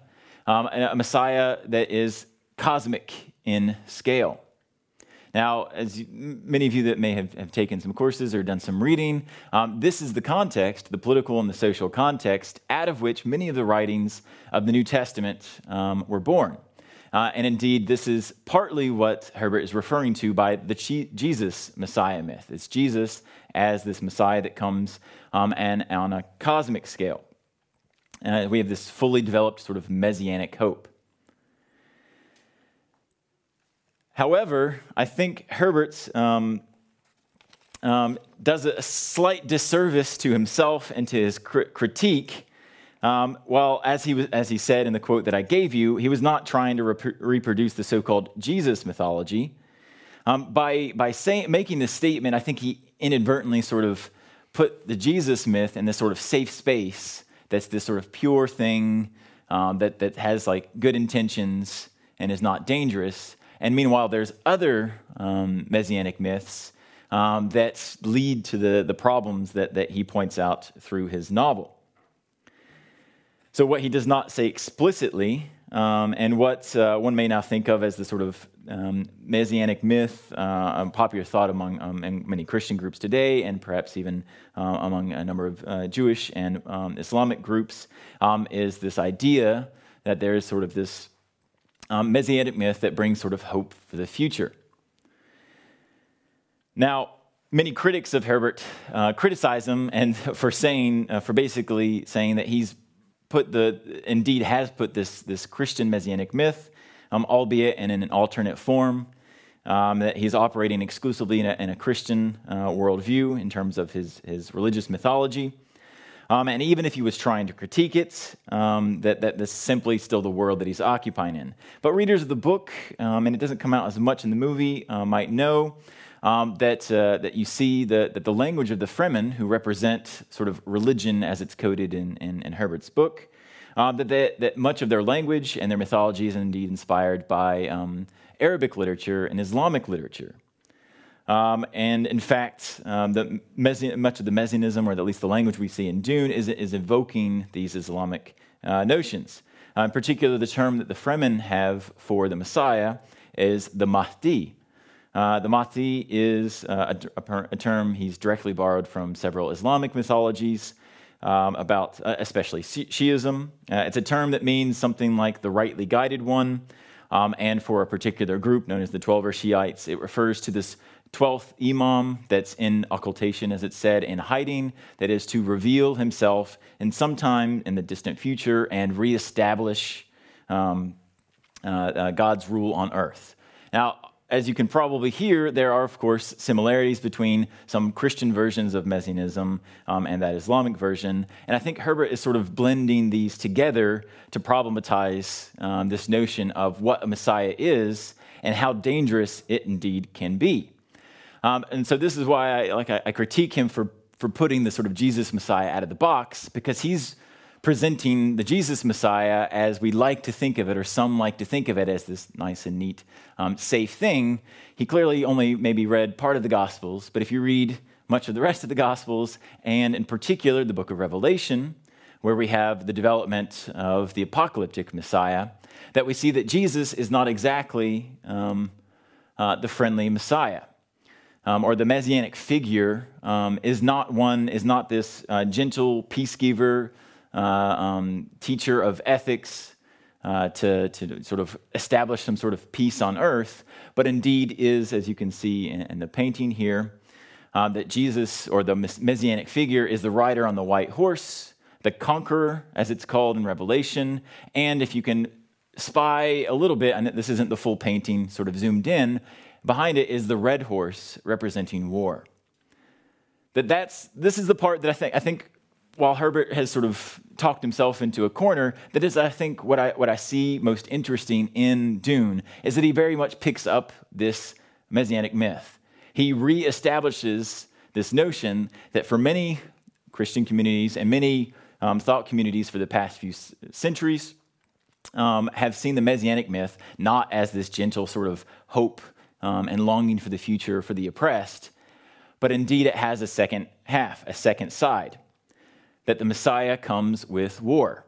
Speaker 4: um, a Messiah that is cosmic in scale. Now, as you, many of you that may have, have, taken some courses or done some reading, um, this is the context, the political and the social context, out of which many of the writings of the New Testament um, were born. Uh, and indeed, this is partly what Herbert is referring to by the Jesus Messiah myth. It's Jesus as this Messiah that comes um, and on a cosmic scale. Uh, we have this fully developed sort of messianic hope. However, I think Herbert um, um, does a slight disservice to himself and to his cr- critique. Um, well, as he, was, as he said in the quote that I gave you, he was not trying to rep- reproduce the so called Jesus mythology. Um, by by saying, making this statement, I think he inadvertently sort of put the Jesus myth in this sort of safe space that's this sort of pure thing um, that, that has like good intentions and is not dangerous. And meanwhile, there's other um, messianic myths um, that lead to the, the problems that, that he points out through his novel. So, what he does not say explicitly, um, and what uh, one may now think of as the sort of um, messianic myth, uh, popular thought among um, many Christian groups today, and perhaps even uh, among a number of uh, Jewish and um, Islamic groups, um, is this idea that there is sort of this um, messianic myth that brings sort of hope for the future. Now, many critics of Herbert uh, criticize him and for saying, uh, for basically saying that he's put the, indeed has put this, this Christian messianic myth, um, albeit in an alternate form, um, that he's operating exclusively in a, in a Christian uh, worldview in terms of his, his religious mythology. Um, and even if he was trying to critique it, um, that, that this is simply still the world that he's occupying in. But readers of the book, um, and it doesn't come out as much in the movie, uh, might know um, that, uh, that you see the, that the language of the Fremen, who represent sort of religion as it's coded in, in, in Herbert's book, uh, that, they, that much of their language and their mythology is indeed inspired by um, Arabic literature and Islamic literature. Um, and in fact, um, the much of the messianism, or at least the language we see in Dune, is, is evoking these Islamic uh, notions. Uh, in particular, the term that the Fremen have for the Messiah is the Mahdi. Uh, the Mahdi is uh, a, a, term he's directly borrowed from several Islamic mythologies. um, about uh, especially Shiism. Uh, it's a term that means something like the rightly guided one. Um, and for a particular group known as the Twelver Shiites, it refers to this 12th Imam that's in occultation, as it said, in hiding, that is to reveal himself in some time in the distant future and reestablish um, uh, God's rule on earth. Now, as you can probably hear, there are, of course, similarities between some Christian versions of Messianism um, and that Islamic version. And I think Herbert is sort of blending these together to problematize um, this notion of what a Messiah is and how dangerous it indeed can be. Um, and so this is why I, like, I, I critique him for, for putting the sort of Jesus Messiah out of the box, because he's presenting the Jesus Messiah as we like to think of it, or some like to think of it as this nice and neat, um, safe thing. He clearly only maybe read part of the Gospels, but if you read much of the rest of the Gospels, and in particular the book of Revelation, where we have the development of the apocalyptic Messiah, that we see that Jesus is not exactly um, uh, the friendly Messiah. Um, or the messianic figure um, is not one is not this uh, gentle peace giver uh, um, teacher of ethics uh, to, to sort of establish some sort of peace on earth, but indeed is, as you can see in, in the painting here, uh, that Jesus, or the messianic figure, is the rider on the white horse, the conqueror, as it's called in Revelation. And if you can spy a little bit, and this isn't the full painting sort of zoomed in, behind it is the red horse representing war. That that's this is the part that I think I think while Herbert has sort of talked himself into a corner, that is, I think, what I, what I see most interesting in Dune is that he very much picks up this messianic myth. He reestablishes this notion that for many Christian communities and many um, thought communities for the past few centuries um, have seen the messianic myth not as this gentle sort of hope um, and longing for the future for the oppressed, but indeed it has a second half, a second side that the Messiah comes with war.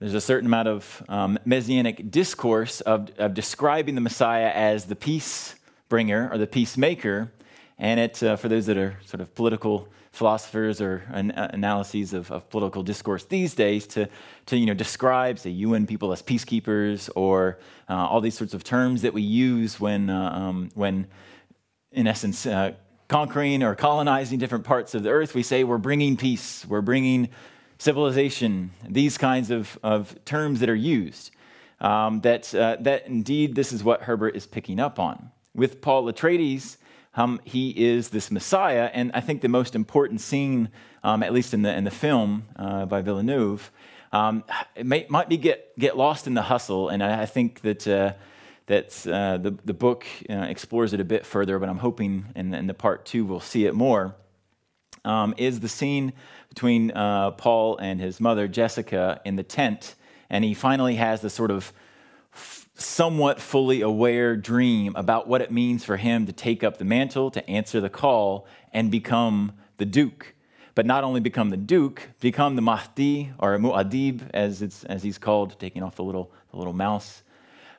Speaker 4: There's a certain amount of um, messianic discourse of, of, describing the Messiah as the peace bringer or the peacemaker. And it, uh, for those that are sort of political philosophers or an, uh, analyses of, of, political discourse these days, to, to you know, describe, say, UN people as peacekeepers or uh, all these sorts of terms that we use when, uh, um, when in essence, uh, conquering or colonizing different parts of the earth, we say we're bringing peace, we're bringing civilization, these kinds of, of terms that are used. Um, that, uh, that indeed this is what Herbert is picking up on. With Paul Atreides, um, he is this Messiah, and I think the most important scene, um, at least in the, in the film uh, by Villeneuve, um, it may, might be get, get lost in the hustle, and I, I think that uh, that uh, the, the book uh, explores it a bit further, but I'm hoping in, in the part two we'll see it more, um, is the scene between uh, Paul and his mother, Jessica, in the tent. And he finally has this sort of f- somewhat fully aware dream about what it means for him to take up the mantle, to answer the call, and become the Duke. But not only become the Duke, become the Mahdi, or Muad'Dib, as, it's, as he's called, taking off the little, the little mouse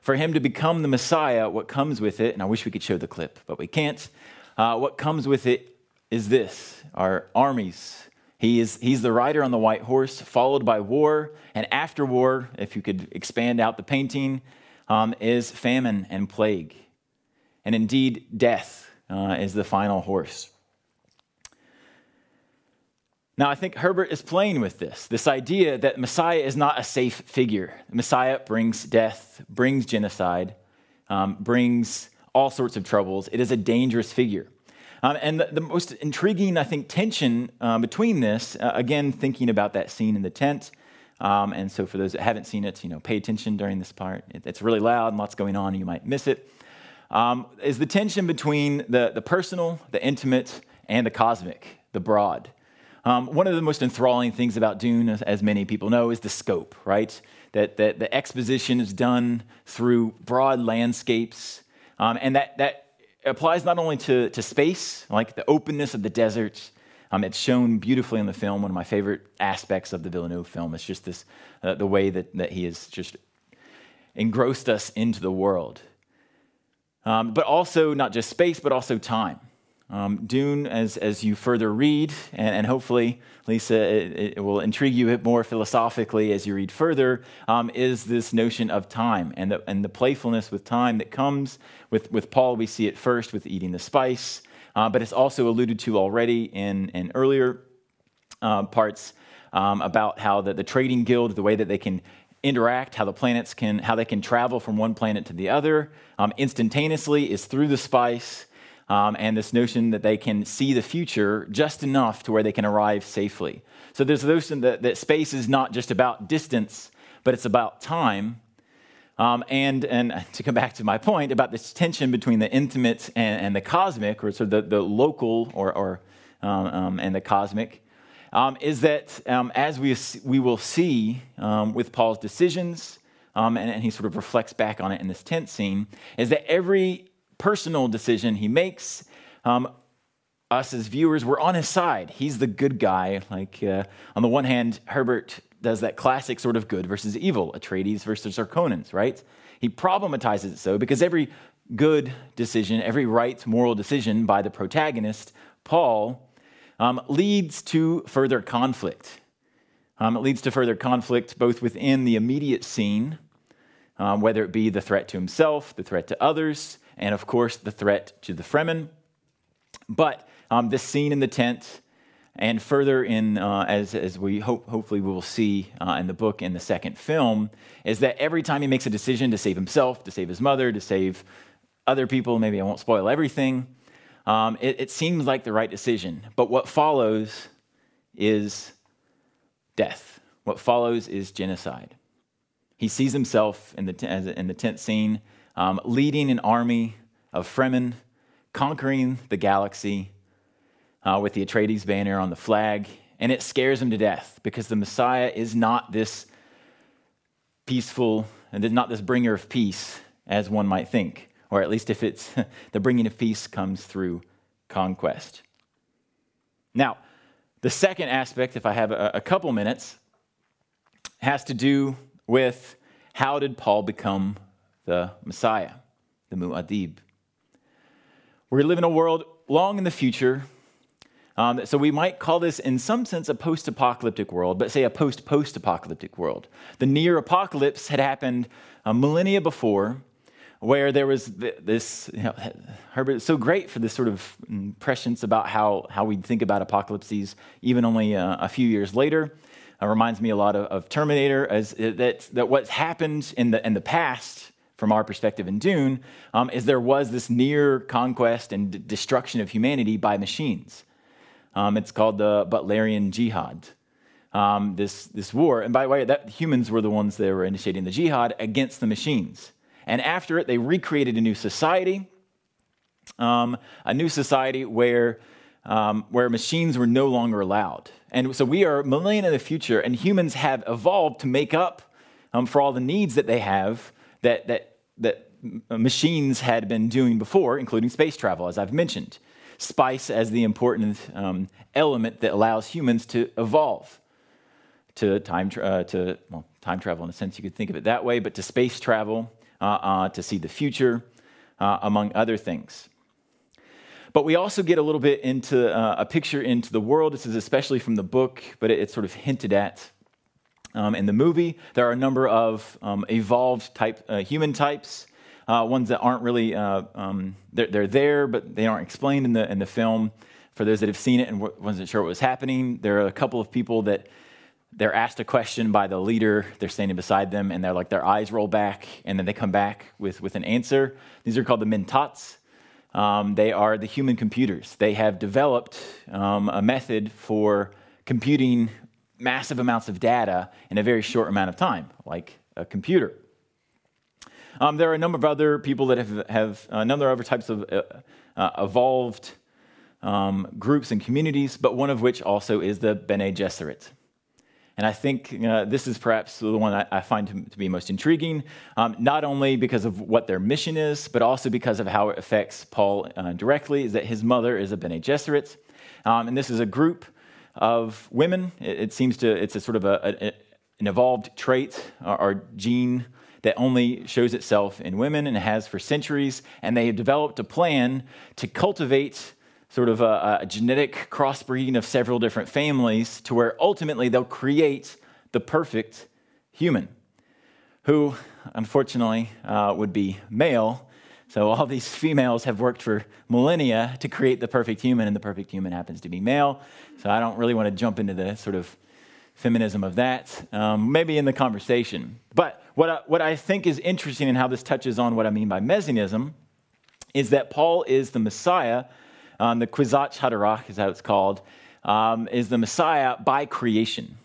Speaker 4: for him to become the Messiah, what comes with it, and I wish we could show the clip, but we can't. Uh, what comes with it is this our armies. He is, he's the rider on the white horse, followed by war. And after war, if you could expand out the painting, um, is famine and plague. And indeed, death uh, is the final horse. Now, I think Herbert is playing with this this idea that Messiah is not a safe figure. Messiah brings death, brings genocide, um, brings all sorts of troubles. It is a dangerous figure. Um, and the, the, most intriguing, I think, tension uh, between this, uh, again, thinking about that scene in the tent. Um, and so, for those that haven't seen it, you know, pay attention during this part. It, it's really loud and lots going on, and you might miss it. Um, is the tension between the, the personal, the intimate, and the cosmic, the broad. Um, one of the most enthralling things about Dune, as, as many people know, is the scope, right? That, that the exposition is done through broad landscapes, um, and that, that applies not only to, to space, like the openness of the deserts. Um, it's shown beautifully in the film. One of my favorite aspects of the Villeneuve film is just this, uh, the way that, that he has just engrossed us into the world. Um, but also not just space, but also time. Um, Dune, as, as you further read, and, and hopefully, Lisa, it, it, will intrigue you a bit more philosophically as you read further, um, is this notion of time and the, and the playfulness with time that comes with, with Paul. We see it first with eating the spice, uh, but it's also alluded to already in, in earlier uh, parts um, about how the, the trading guild, the way that they can interact, how the planets can, how they can travel from one planet to the other um, instantaneously is through the spice um, and this notion that they can see the future just enough to where they can arrive safely. So there's the notion that, that space is not just about distance, but it's about time. Um, and, and to come back to my point about this tension between the intimate and, and the cosmic, or sort of the, the local or, or um, um and the cosmic, um, is that um, as we, we will see with Paul's decisions, um, and, and, he sort of reflects back on it in this tent scene, is that every personal decision he makes, um, us as viewers, we're on his side. He's the good guy. Like, uh, on the one hand, Herbert does that classic sort of good versus evil, Atreides versus Harkonnens, right? He problematizes it so because every good decision, every right moral decision by the protagonist, Paul, um, leads to further conflict. Um, it leads to further conflict both within the immediate scene, um, whether it be the threat to himself, the threat to others, and of course the threat to the Fremen. But um, this scene in the tent, and further in, uh, as, as we hope, hopefully we will see uh, in the book in the second film, is that every time he makes a decision to save himself, to save his mother, to save other people, maybe I won't spoil everything, um, it, it seems like the right decision. But what follows is death. What follows is genocide. He sees himself in the, t- in the tent scene um, leading an army of Fremen, conquering the galaxy uh, with the Atreides banner on the flag. And it scares him to death because the Messiah is not this peaceful and is not this bringer of peace as one might think or at least if it's the bringing of peace comes through conquest. Now, the second aspect, if I have a, a couple minutes, has to do with how did Paul become the Messiah, the Muad'Dib? We live in a world long in the future. Um, so we might call this, in some sense, a post apocalyptic world, but say a post post apocalyptic world. The near apocalypse had happened a millennia before, where there was this, you know, Herbert is so great for this sort of prescience about how, how we think about apocalypses, even only uh, a few years later. Uh, reminds me a lot of, of Terminator, as that, that what's happened in the, in the past, from our perspective in Dune, um, is there was this near conquest and d- destruction of humanity by machines. Um, it's called the Butlerian Jihad. Um, this, this war, and by the way, that humans were the ones that were initiating the jihad against the machines. And after it, they recreated a new society, um, a new society where, um, where machines were no longer allowed. And so we are millennia in the future, and humans have evolved to make up um, for all the needs that they have that, that, that machines had been doing before, including space travel, as I've mentioned. Spice as the important um, element that allows humans to evolve to time, tra- uh, to, well, time travel in a sense, you could think of it that way, but to space travel, uh, uh, to see the future, uh, among other things. But we also get a little bit into uh, a picture into the world. This is especially from the book, but it, it's sort of hinted at um, in the movie. There are a number of um, evolved type uh, human types, uh, ones that aren't really um, they're, they're, there, but they aren't explained in the in the film. For those that have seen it and wasn't sure what was happening, there are a couple of people that they're asked a question by the leader they're standing beside them and they're like their eyes roll back and then they come back with, with an answer these are called the mentats um, they are the human computers they have developed um, a method for computing massive amounts of data in a very short amount of time like a computer um, there are a number of other people that have, have a number of other types of uh, uh, evolved um, groups and communities but one of which also is the bene gesserit and I think uh, this is perhaps the one I, I find to, to, be most intriguing, um, not only because of what their mission is, but also because of how it affects Paul uh, directly, is that his mother is a Bene Gesserit. Um, and this is a group of women. It, it seems to, it's a sort of a, a, an evolved trait or, gene that only shows itself in women and has for centuries. And they have developed a plan to cultivate sort of a, a genetic crossbreeding of several different families to where ultimately they'll create the perfect human who, unfortunately, uh, would be male. So all these females have worked for millennia to create the perfect human, and the perfect human happens to be male. So I don't really want to jump into the sort of feminism of that, um, maybe in the conversation. But what I, what I think is interesting and in how this touches on what I mean by messianism is that Paul is the Messiah, um, the Kwisatz Haderach is how it's called, um, is the Messiah by creation,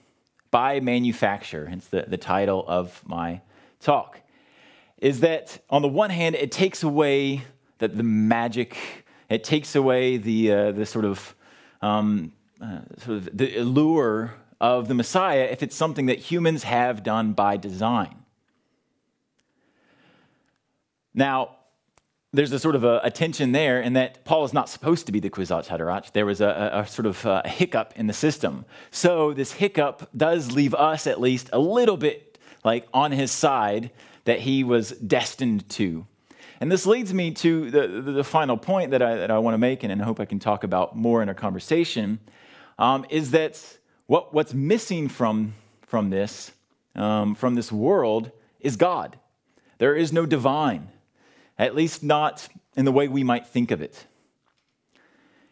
Speaker 4: by manufacture, hence the, the title of my talk. Is that on the one hand, it takes away the, the magic, it takes away the, uh, the sort of, um, uh, sort of the allure of the Messiah if it's something that humans have done by design. Now, there's a sort of a, a, tension there in that Paul is not supposed to be the Kwisatz Haderach. There was a, a, a sort of a hiccup in the system. So this hiccup does leave us at least a little bit like on his side that he was destined to. And this leads me to the, the, the final point that I, that I want to make, and I hope I can talk about more in our conversation, um, is that what, what's missing from, from this, um, from this world, is God. There is no divine at least not in the way we might think of it.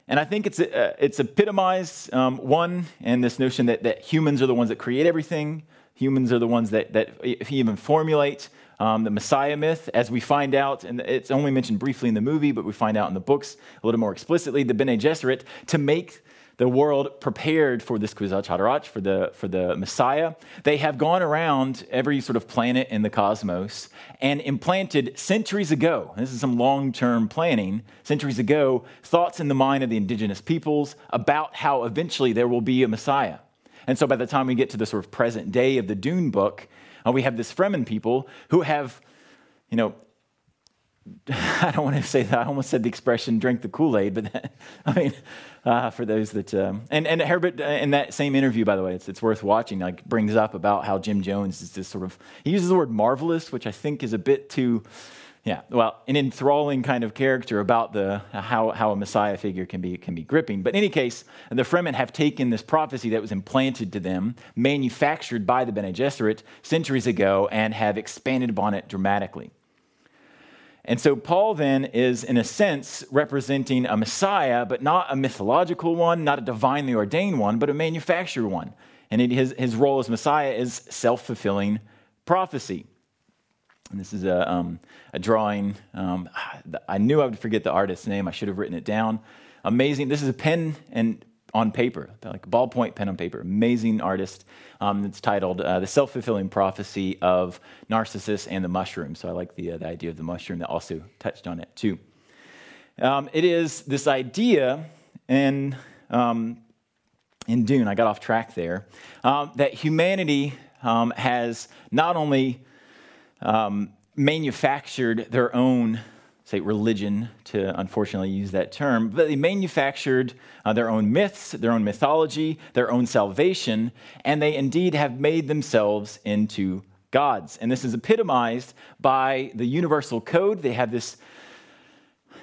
Speaker 4: And I think it's, uh, it's epitomized, um, one, in this notion that, that humans are the ones that create everything. Humans are the ones that, that even formulate um, the Messiah myth, as we find out, and it's only mentioned briefly in the movie, but we find out in the books a little more explicitly, the Bene Gesserit, to make the world prepared for this Kwisatz Haderach, for the, for the Messiah. They have gone around every sort of planet in the cosmos and implanted centuries ago, this is some long term planning, centuries ago, thoughts in the mind of the indigenous peoples about how eventually there will be a Messiah. And so by the time we get to the sort of present day of the Dune book, uh, we have this Fremen people who have, you know, I don't want to say that. I almost said the expression "drink the Kool Aid," but I mean, uh, for those that um, and and Herbert uh, in that same interview, by the way, it's it's worth watching. Like brings up about how Jim Jones is this sort of he uses the word marvelous, which I think is a bit too. Yeah, well, an enthralling kind of character about the how, how a Messiah figure can be can be gripping. But in any case, the Fremen have taken this prophecy that was implanted to them, manufactured by the Bene Gesserit centuries ago, and have expanded upon it dramatically. And so Paul then is, in a sense, representing a Messiah, but not a mythological one, not a divinely ordained one, but a manufactured one. And it, his, his role as Messiah is self fulfilling prophecy. And this is a, um, a drawing. Um, I knew I would forget the artist's name. I should have written it down. Amazing. This is a pen and on paper, like a ballpoint pen on paper. Amazing artist. Um, it's titled uh, The Self Fulfilling Prophecy of Narcissus and the Mushroom. So I like the, uh, the idea of the mushroom that also touched on it too. Um, it is this idea in, um, in Dune, I got off track there, um, that humanity um, has not only um, manufactured their own say, religion, to unfortunately use that term, but they manufactured uh, their own myths, their own mythology, their own salvation, and they indeed have made themselves into gods. And this is epitomized by the universal code. They have this,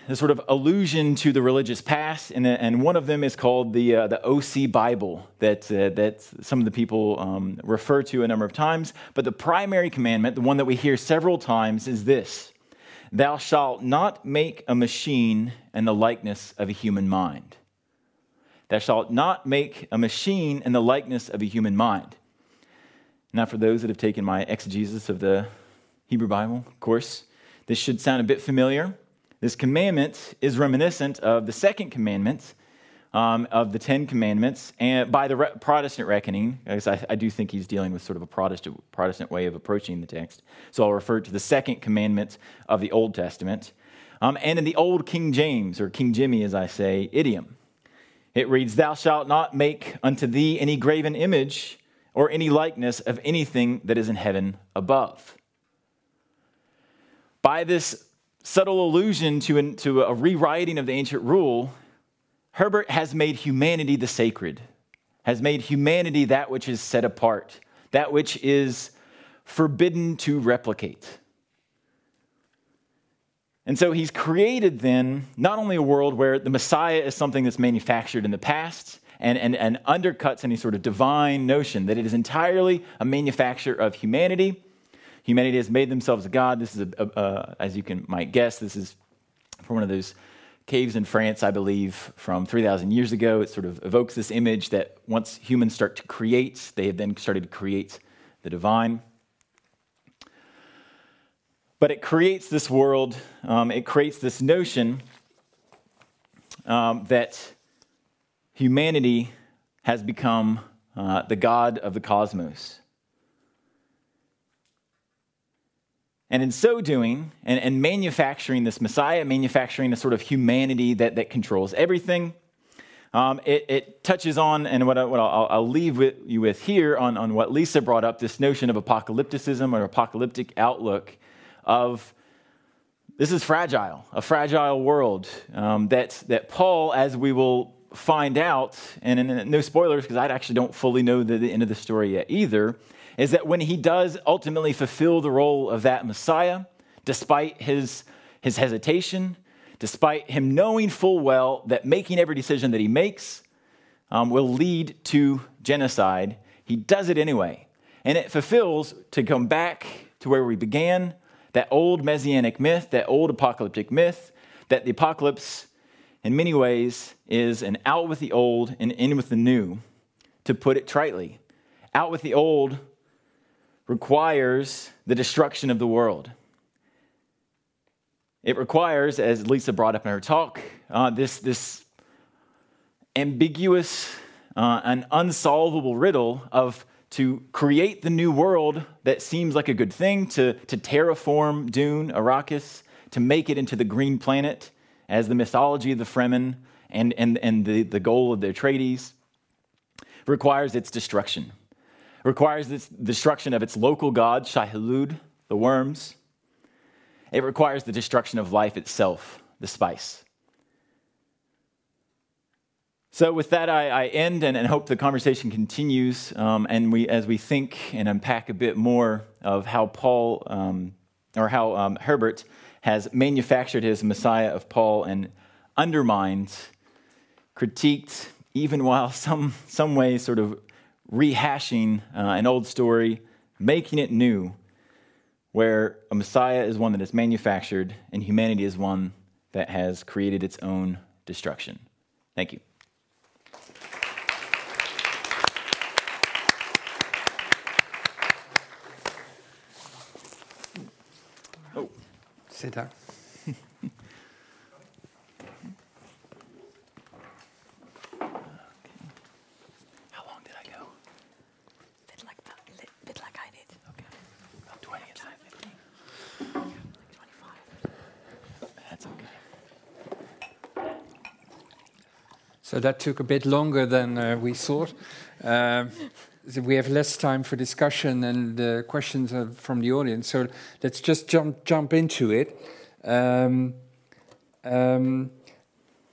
Speaker 4: this sort of allusion to the religious past, and, and one of them is called the, uh, the OC Bible that, uh, that some of the people um, refer to a number of times. But the primary commandment, the one that we hear several times, is this Thou shalt not make a machine in the likeness of a human mind. Thou shalt not make a machine in the likeness of a human mind. Now, for those that have taken my exegesis of the Hebrew Bible, course, this should sound a bit familiar. This commandment is reminiscent of the second commandment um, of the Ten Commandments, and by the re- Protestant reckoning, I, I, do think he's dealing with sort of a Protestant, Protestant way of approaching the text. So I'll refer to the second commandment of the Old Testament. Um, and in the Old King James, or King Jimmy, as I say, idiom, it reads, Thou shalt not make unto thee any graven image or any likeness of anything that is in heaven above. By this subtle allusion to, an, to a rewriting of the ancient rule, Herbert has made humanity the sacred, has made humanity that which is set apart, that which is forbidden to replicate. And so he's created then not only a world where the Messiah is something that's manufactured in the past and, and, and undercuts any sort of divine notion, that it is entirely a manufacture of humanity. Humanity has made themselves a God. This is, a, a, a, as you can might guess, this is from one of those caves in France, I believe, from 3,000 years ago. It sort of evokes this image that once humans start to create, they have then started to create the divine. But it creates this world, um, it creates this notion um, that humanity has become uh, the God of the cosmos. And in so doing, and, and, manufacturing this Messiah, manufacturing a sort of humanity that, that controls everything, um, it, it, touches on, and what, I, what I'll, I'll, leave with, you with here on, on what Lisa brought up this notion of apocalypticism or apocalyptic outlook of this is fragile, a fragile world um, that, that Paul, as we will find out, and, and no spoilers because I actually don't fully know the, the end of the story yet either, is that when he does ultimately fulfill the role of that Messiah, despite his, his hesitation, despite him knowing full well that making every decision that he makes um, will lead to genocide, he does it anyway. And it fulfills to come back to where we began that old messianic myth, that old apocalyptic myth, that the apocalypse, in many ways, is an out with the old and in with the new, to put it tritely. Out with the old requires the destruction of the world. It requires, as Lisa brought up in her talk, uh, this, this ambiguous uh, and unsolvable riddle of to create the new world that seems like a good thing, to, to terraform Dune, Arrakis, to make it into the green planet as the mythology of the Fremen and, and, and the, the goal of the Atreides, requires its destruction. Requires its destruction of its local god, Shai-Hulud, the worms. It requires the destruction of life itself, the spice. So, with that, I, I end and, and, hope the conversation continues. Um, and we, as we think and unpack a bit more of how Paul um, or how um, Herbert has manufactured his Messiah of Paul and undermined, critiqued, even while some, some way sort of rehashing uh, an old story, making it new, where a Messiah is one that is manufactured and humanity is one that has created its own destruction. Thank you. Oh.
Speaker 2: Sit down.
Speaker 4: How long did I go?
Speaker 1: Bit like, bit like I did.
Speaker 4: Okay. About 20 25. That's okay.
Speaker 2: So that took a bit longer than uh, we thought. Um, we have less time for discussion and uh, questions from the audience. So let's just jump jump into it. Um, um,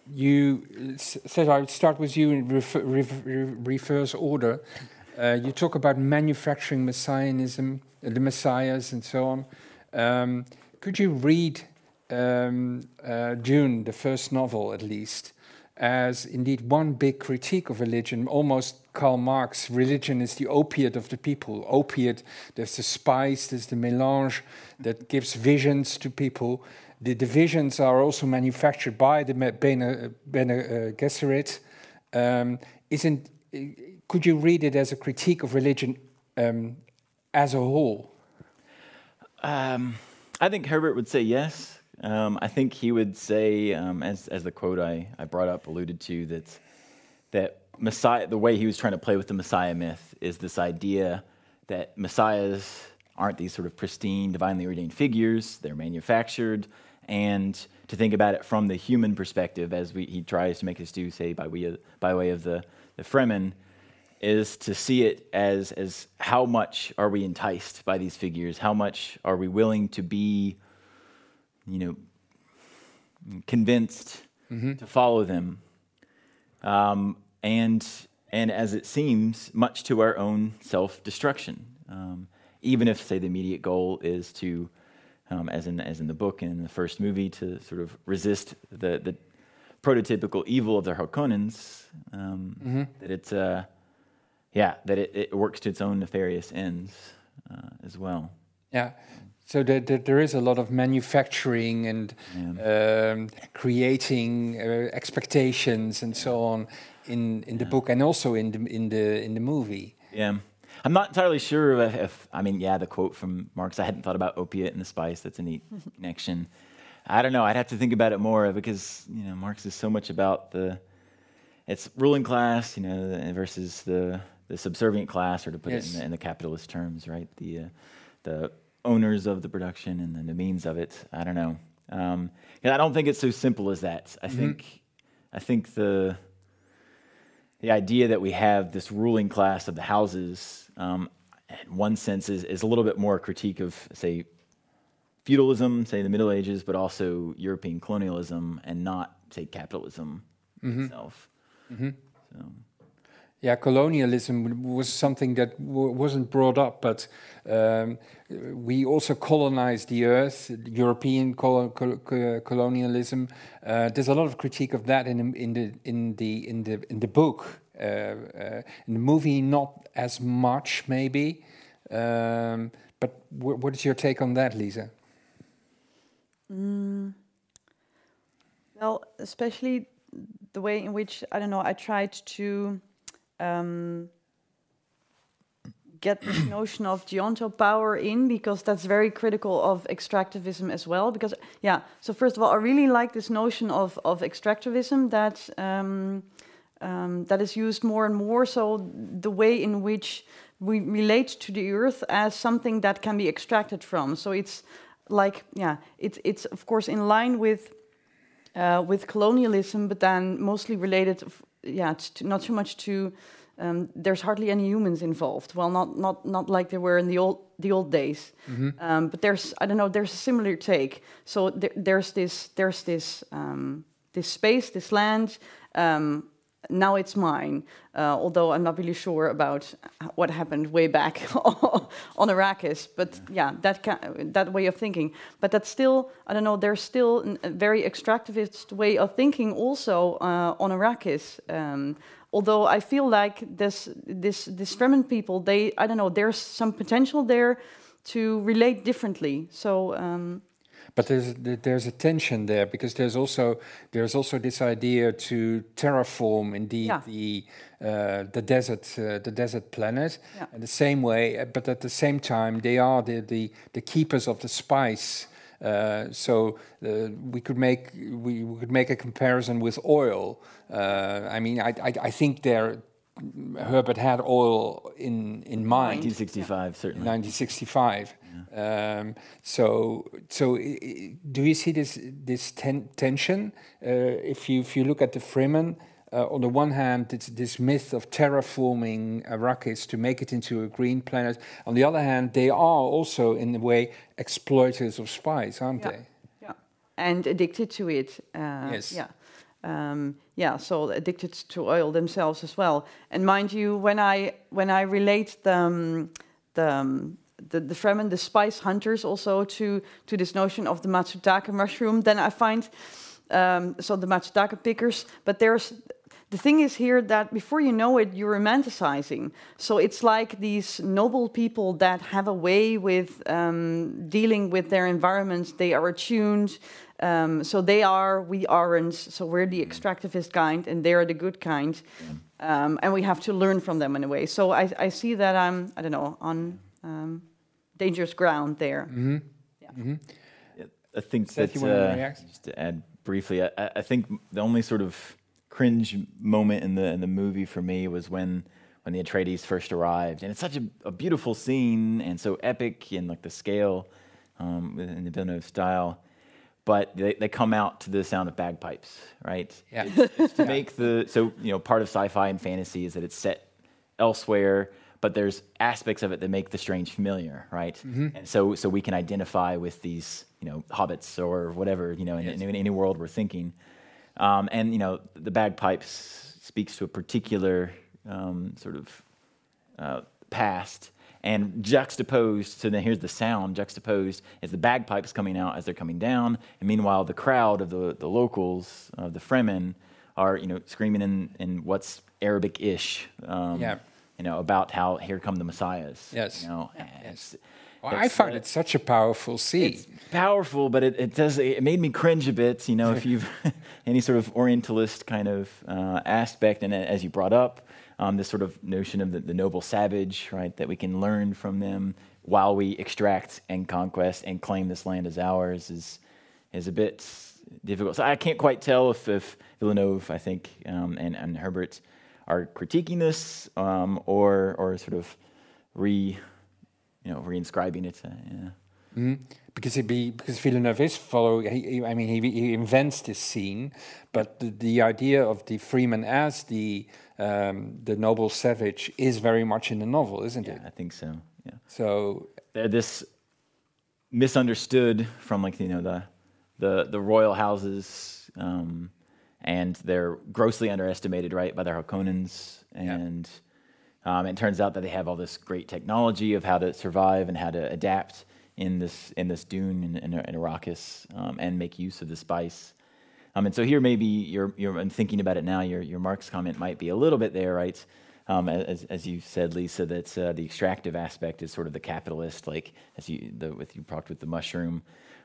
Speaker 2: you said I would start with you in reverse order. Uh, you talk about manufacturing messianism, the messiahs, and so on. Um, could you read um, uh, Dune, the first novel, at least? As indeed one big critique of religion, almost Karl Marx, religion is the opiate of the people. Opiate, there's the spice, there's the melange that gives visions to people. The divisions are also manufactured by the Bene, Bene uh, Gesserit. Um, isn't, could you read it as a critique of religion um, as a whole?
Speaker 4: Um, I think Herbert would say yes. Um, I think he would say, um, as, as the quote I, I brought up alluded to, that, that Messiah, the way he was trying to play with the Messiah myth is this idea that Messiahs aren't these sort of pristine, divinely ordained figures, they're manufactured, and to think about it from the human perspective, as we, he tries to make us do, say, by of, by way of the, the Fremen, is to see it as, as how much are we enticed by these figures? How much are we willing to be you know, convinced mm-hmm. to follow them. Um, and, and as it seems, much to our own self destruction. Um, even if, say, the immediate goal is to um, as in as in the book and in the first movie, to sort of resist the the prototypical evil of the Harkonnens. Um,
Speaker 2: Mm-hmm.
Speaker 4: That it's uh, yeah, that it, it works to its own nefarious ends uh, as well.
Speaker 2: Yeah. So there, there, there is a lot of manufacturing and um, creating uh, expectations and so on in, in the book and also in the in the in the movie.
Speaker 4: Yeah. I'm not entirely sure if, if, I mean, yeah, the quote from Marx, I hadn't thought about opiate and the spice. That's a neat connection. I don't know. I'd have to think about it more because, you know, Marx is so much about the, it's ruling class, you know, versus the, the subservient class, or to put it in the, in the capitalist terms, right? The, uh, the owners of the production and then the means of it. I don't know. Um, I don't think it's so simple as that. I think, I think the, the idea that we have this ruling class of the houses, um, in one sense, is, is a little bit more a critique of, say, feudalism, say the Middle Ages, but also European colonialism, and not, say, capitalism itself. So,
Speaker 2: Yeah, colonialism was something that w- wasn't brought up, but um, we also colonized the earth. European col- col- colonialism. Uh, there's a lot of critique of that in the in the in the in the in the book. Uh, uh, in the movie, not as much, maybe. Um, but wh- what is your take on that, Lisa?
Speaker 3: Well, especially the way in which I don't know. I tried to um, get this notion of geontopower in because that's very critical of extractivism as well. Because yeah, so first of all, I really like this notion of of extractivism that. Um, um, that is used more and more. So the way in which we relate to the earth as something that can be extracted from. So it's like yeah, it's it's of course in line with uh, with colonialism, but then mostly related, yeah, to, not so much to. Um, there's hardly any humans involved. Well, not not not like there were in the old the old days. Um, but there's I don't know. There's a similar take. So there, there's this there's this um, this space, this land. Um, now it's mine. Uh, although I'm not really sure about what happened way back on Arrakis, but yeah, that ki- that way of thinking. But that's still, I don't know. There's still a very extractivist way of thinking also uh, on Arrakis. Although I feel like this this this Fremen people, they I don't know. There's some potential there to relate differently. So. Um,
Speaker 2: But there's there's a tension there because there's also there's also this idea to terraform indeed
Speaker 3: Yeah.
Speaker 2: the uh, the desert uh, the desert planet
Speaker 3: Yeah.
Speaker 2: in the same way, but at the same time they are the the, the keepers of the spice. Uh, so uh, we could make we, we could make a comparison with oil. Uh, I mean, I, I I think there Herbert had oil in in mind.
Speaker 4: 1965, certainly.
Speaker 2: 1965. Um, so, so do you see this this ten- tension? Uh, if you if you look at the Fremen, uh, on the one hand, it's this myth of terraforming Arrakis to make it into a green planet. On the other hand, they are also, in a way, exploiters of spice, aren't
Speaker 3: Yeah.
Speaker 2: they?
Speaker 3: Yeah, and addicted to it. Uh,
Speaker 2: Yes.
Speaker 3: Yeah. Um, yeah, so addicted to oil themselves as well. And mind you, when I when I relate the um, the um, the, the Fremen, the spice hunters, also to to this notion of the Matsutake mushroom, then I find um, so the Matsutake pickers. But there's the thing is here that before you know it, you're romanticizing. So it's like these noble people that have a way with um, dealing with their environments. They are attuned. Um, so they are, we aren't. So we're the extractivist kind, and they're the good kind. Um, and we have to learn from them in a way. So I, I see that I'm, I don't know, on um, dangerous ground there.
Speaker 4: Yeah, I think
Speaker 2: Seth,
Speaker 4: that
Speaker 2: you wanna
Speaker 4: uh,
Speaker 2: react?
Speaker 4: just to add briefly, I, I- I think the only sort of cringe moment in the in the movie for me was when when the Atreides first arrived, and it's such a, a beautiful scene and so epic in like the scale, um, in the Villeneuve style. But they, they come out to the sound of bagpipes, right?
Speaker 2: Yeah.
Speaker 4: It's, it's to make the so you know part of sci-fi and fantasy is that it's set elsewhere, but there's aspects of it that make the strange familiar, right? And so so we can identify with these you know hobbits or whatever you know in, in, any world we're thinking. Um, and you know the bagpipes speaks to a particular um, sort of uh, past, And juxtaposed, so then here's the sound juxtaposed as the bagpipes coming out as they're coming down. And meanwhile, the crowd of the, the locals, of the Fremen, are you know screaming in, in what's Arabic-ish, um,
Speaker 2: Yeah.
Speaker 4: you know, about how here come the messiahs.
Speaker 2: Yes.
Speaker 4: You know, it's-
Speaker 2: Well, I found it such a powerful scene.
Speaker 4: it's powerful, but it, it does it made me cringe a bit. You know, if you've any sort of Orientalist kind of uh, aspect, and as you brought up, um, this sort of notion of the, the noble savage, right, that we can learn from them while we extract and conquest and claim this land as ours is is a bit difficult. So I can't quite tell if, if Villeneuve, I think, um, and, and Herbert are critiquing this um, or or sort of re you know reinscribing it. Uh, yeah.
Speaker 2: because it be because Villeneuve is follow. He, he- I mean, he, he invents this scene, but the, the idea of the Fremen as the um, the noble savage is very much in the novel, isn't
Speaker 4: Yeah,
Speaker 2: it?
Speaker 4: I think so. Yeah.
Speaker 2: So
Speaker 4: They're this misunderstood from like you know the the the royal houses, um, and they're grossly underestimated, right, by the Harkonnens, and um, it turns out that they have all this great technology of how to survive and how to adapt in this in this dune in, in, in Arrakis um, and make use of the spice. Um, and so here, maybe you're, you're I'm thinking about it now. Your your Mark's comment might be a little bit there, right? Um, as as you said, Lisa, that uh, the extractive aspect is sort of the capitalist, like as you the, with you talked with the mushroom,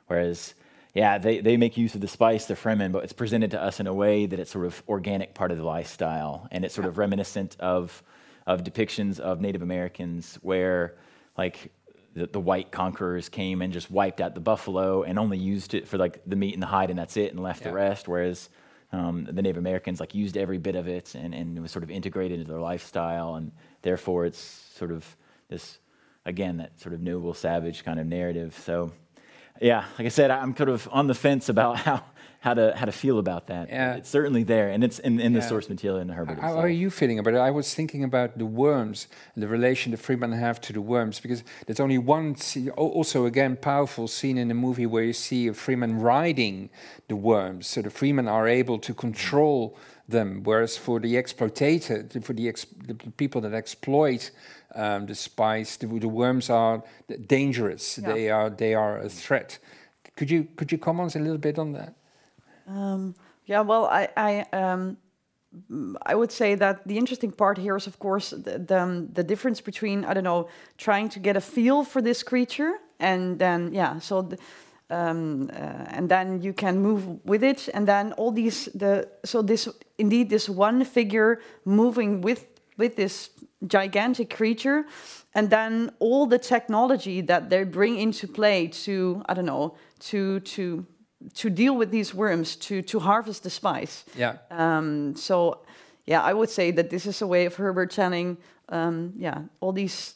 Speaker 4: whereas yeah, they, they make use of the spice, the Fremen, but it's presented to us in a way that it's sort of organic part of the lifestyle, and it's sort of reminiscent of of depictions of Native Americans where like the, the white conquerors came and just wiped out the buffalo and only used it for like the meat and the hide and that's it and left the rest whereas um, the Native Americans like used every bit of it and, and it was sort of integrated into their lifestyle and therefore it's sort of this again that sort of noble savage kind of narrative. So yeah like I said I'm kind of on the fence about how how to how to feel about that
Speaker 2: Yeah.
Speaker 4: it's certainly there and it's in, in the
Speaker 2: Yeah.
Speaker 4: source material in the Herbert
Speaker 2: How
Speaker 4: itself.
Speaker 2: are you feeling about it? I was thinking about the worms and the relation the Fremen have to the worms because there's only one scene, also again powerful scene in the movie where you see a Fremen riding the worms. So the Fremen are able to control them, whereas for the exploitator, for the, ex, the people that exploit um, the spice, the, the worms are dangerous.
Speaker 3: Yeah.
Speaker 2: They are they are a threat. Could you could you comment a little bit on that?
Speaker 3: Um, yeah, well, I, I, um, I would say that the interesting part here is, of course, the, the, um, the difference between I don't know trying to get a feel for this creature and then yeah, so. Um, uh, and then you can move with it, and then all these the so this indeed this one figure moving with with this gigantic creature, and then all the technology that they bring into play to I don't know to to to deal with these worms to to harvest the spice.
Speaker 2: Yeah.
Speaker 3: Um, so, yeah, I would say that this is a way of Herbert telling, um, yeah, all these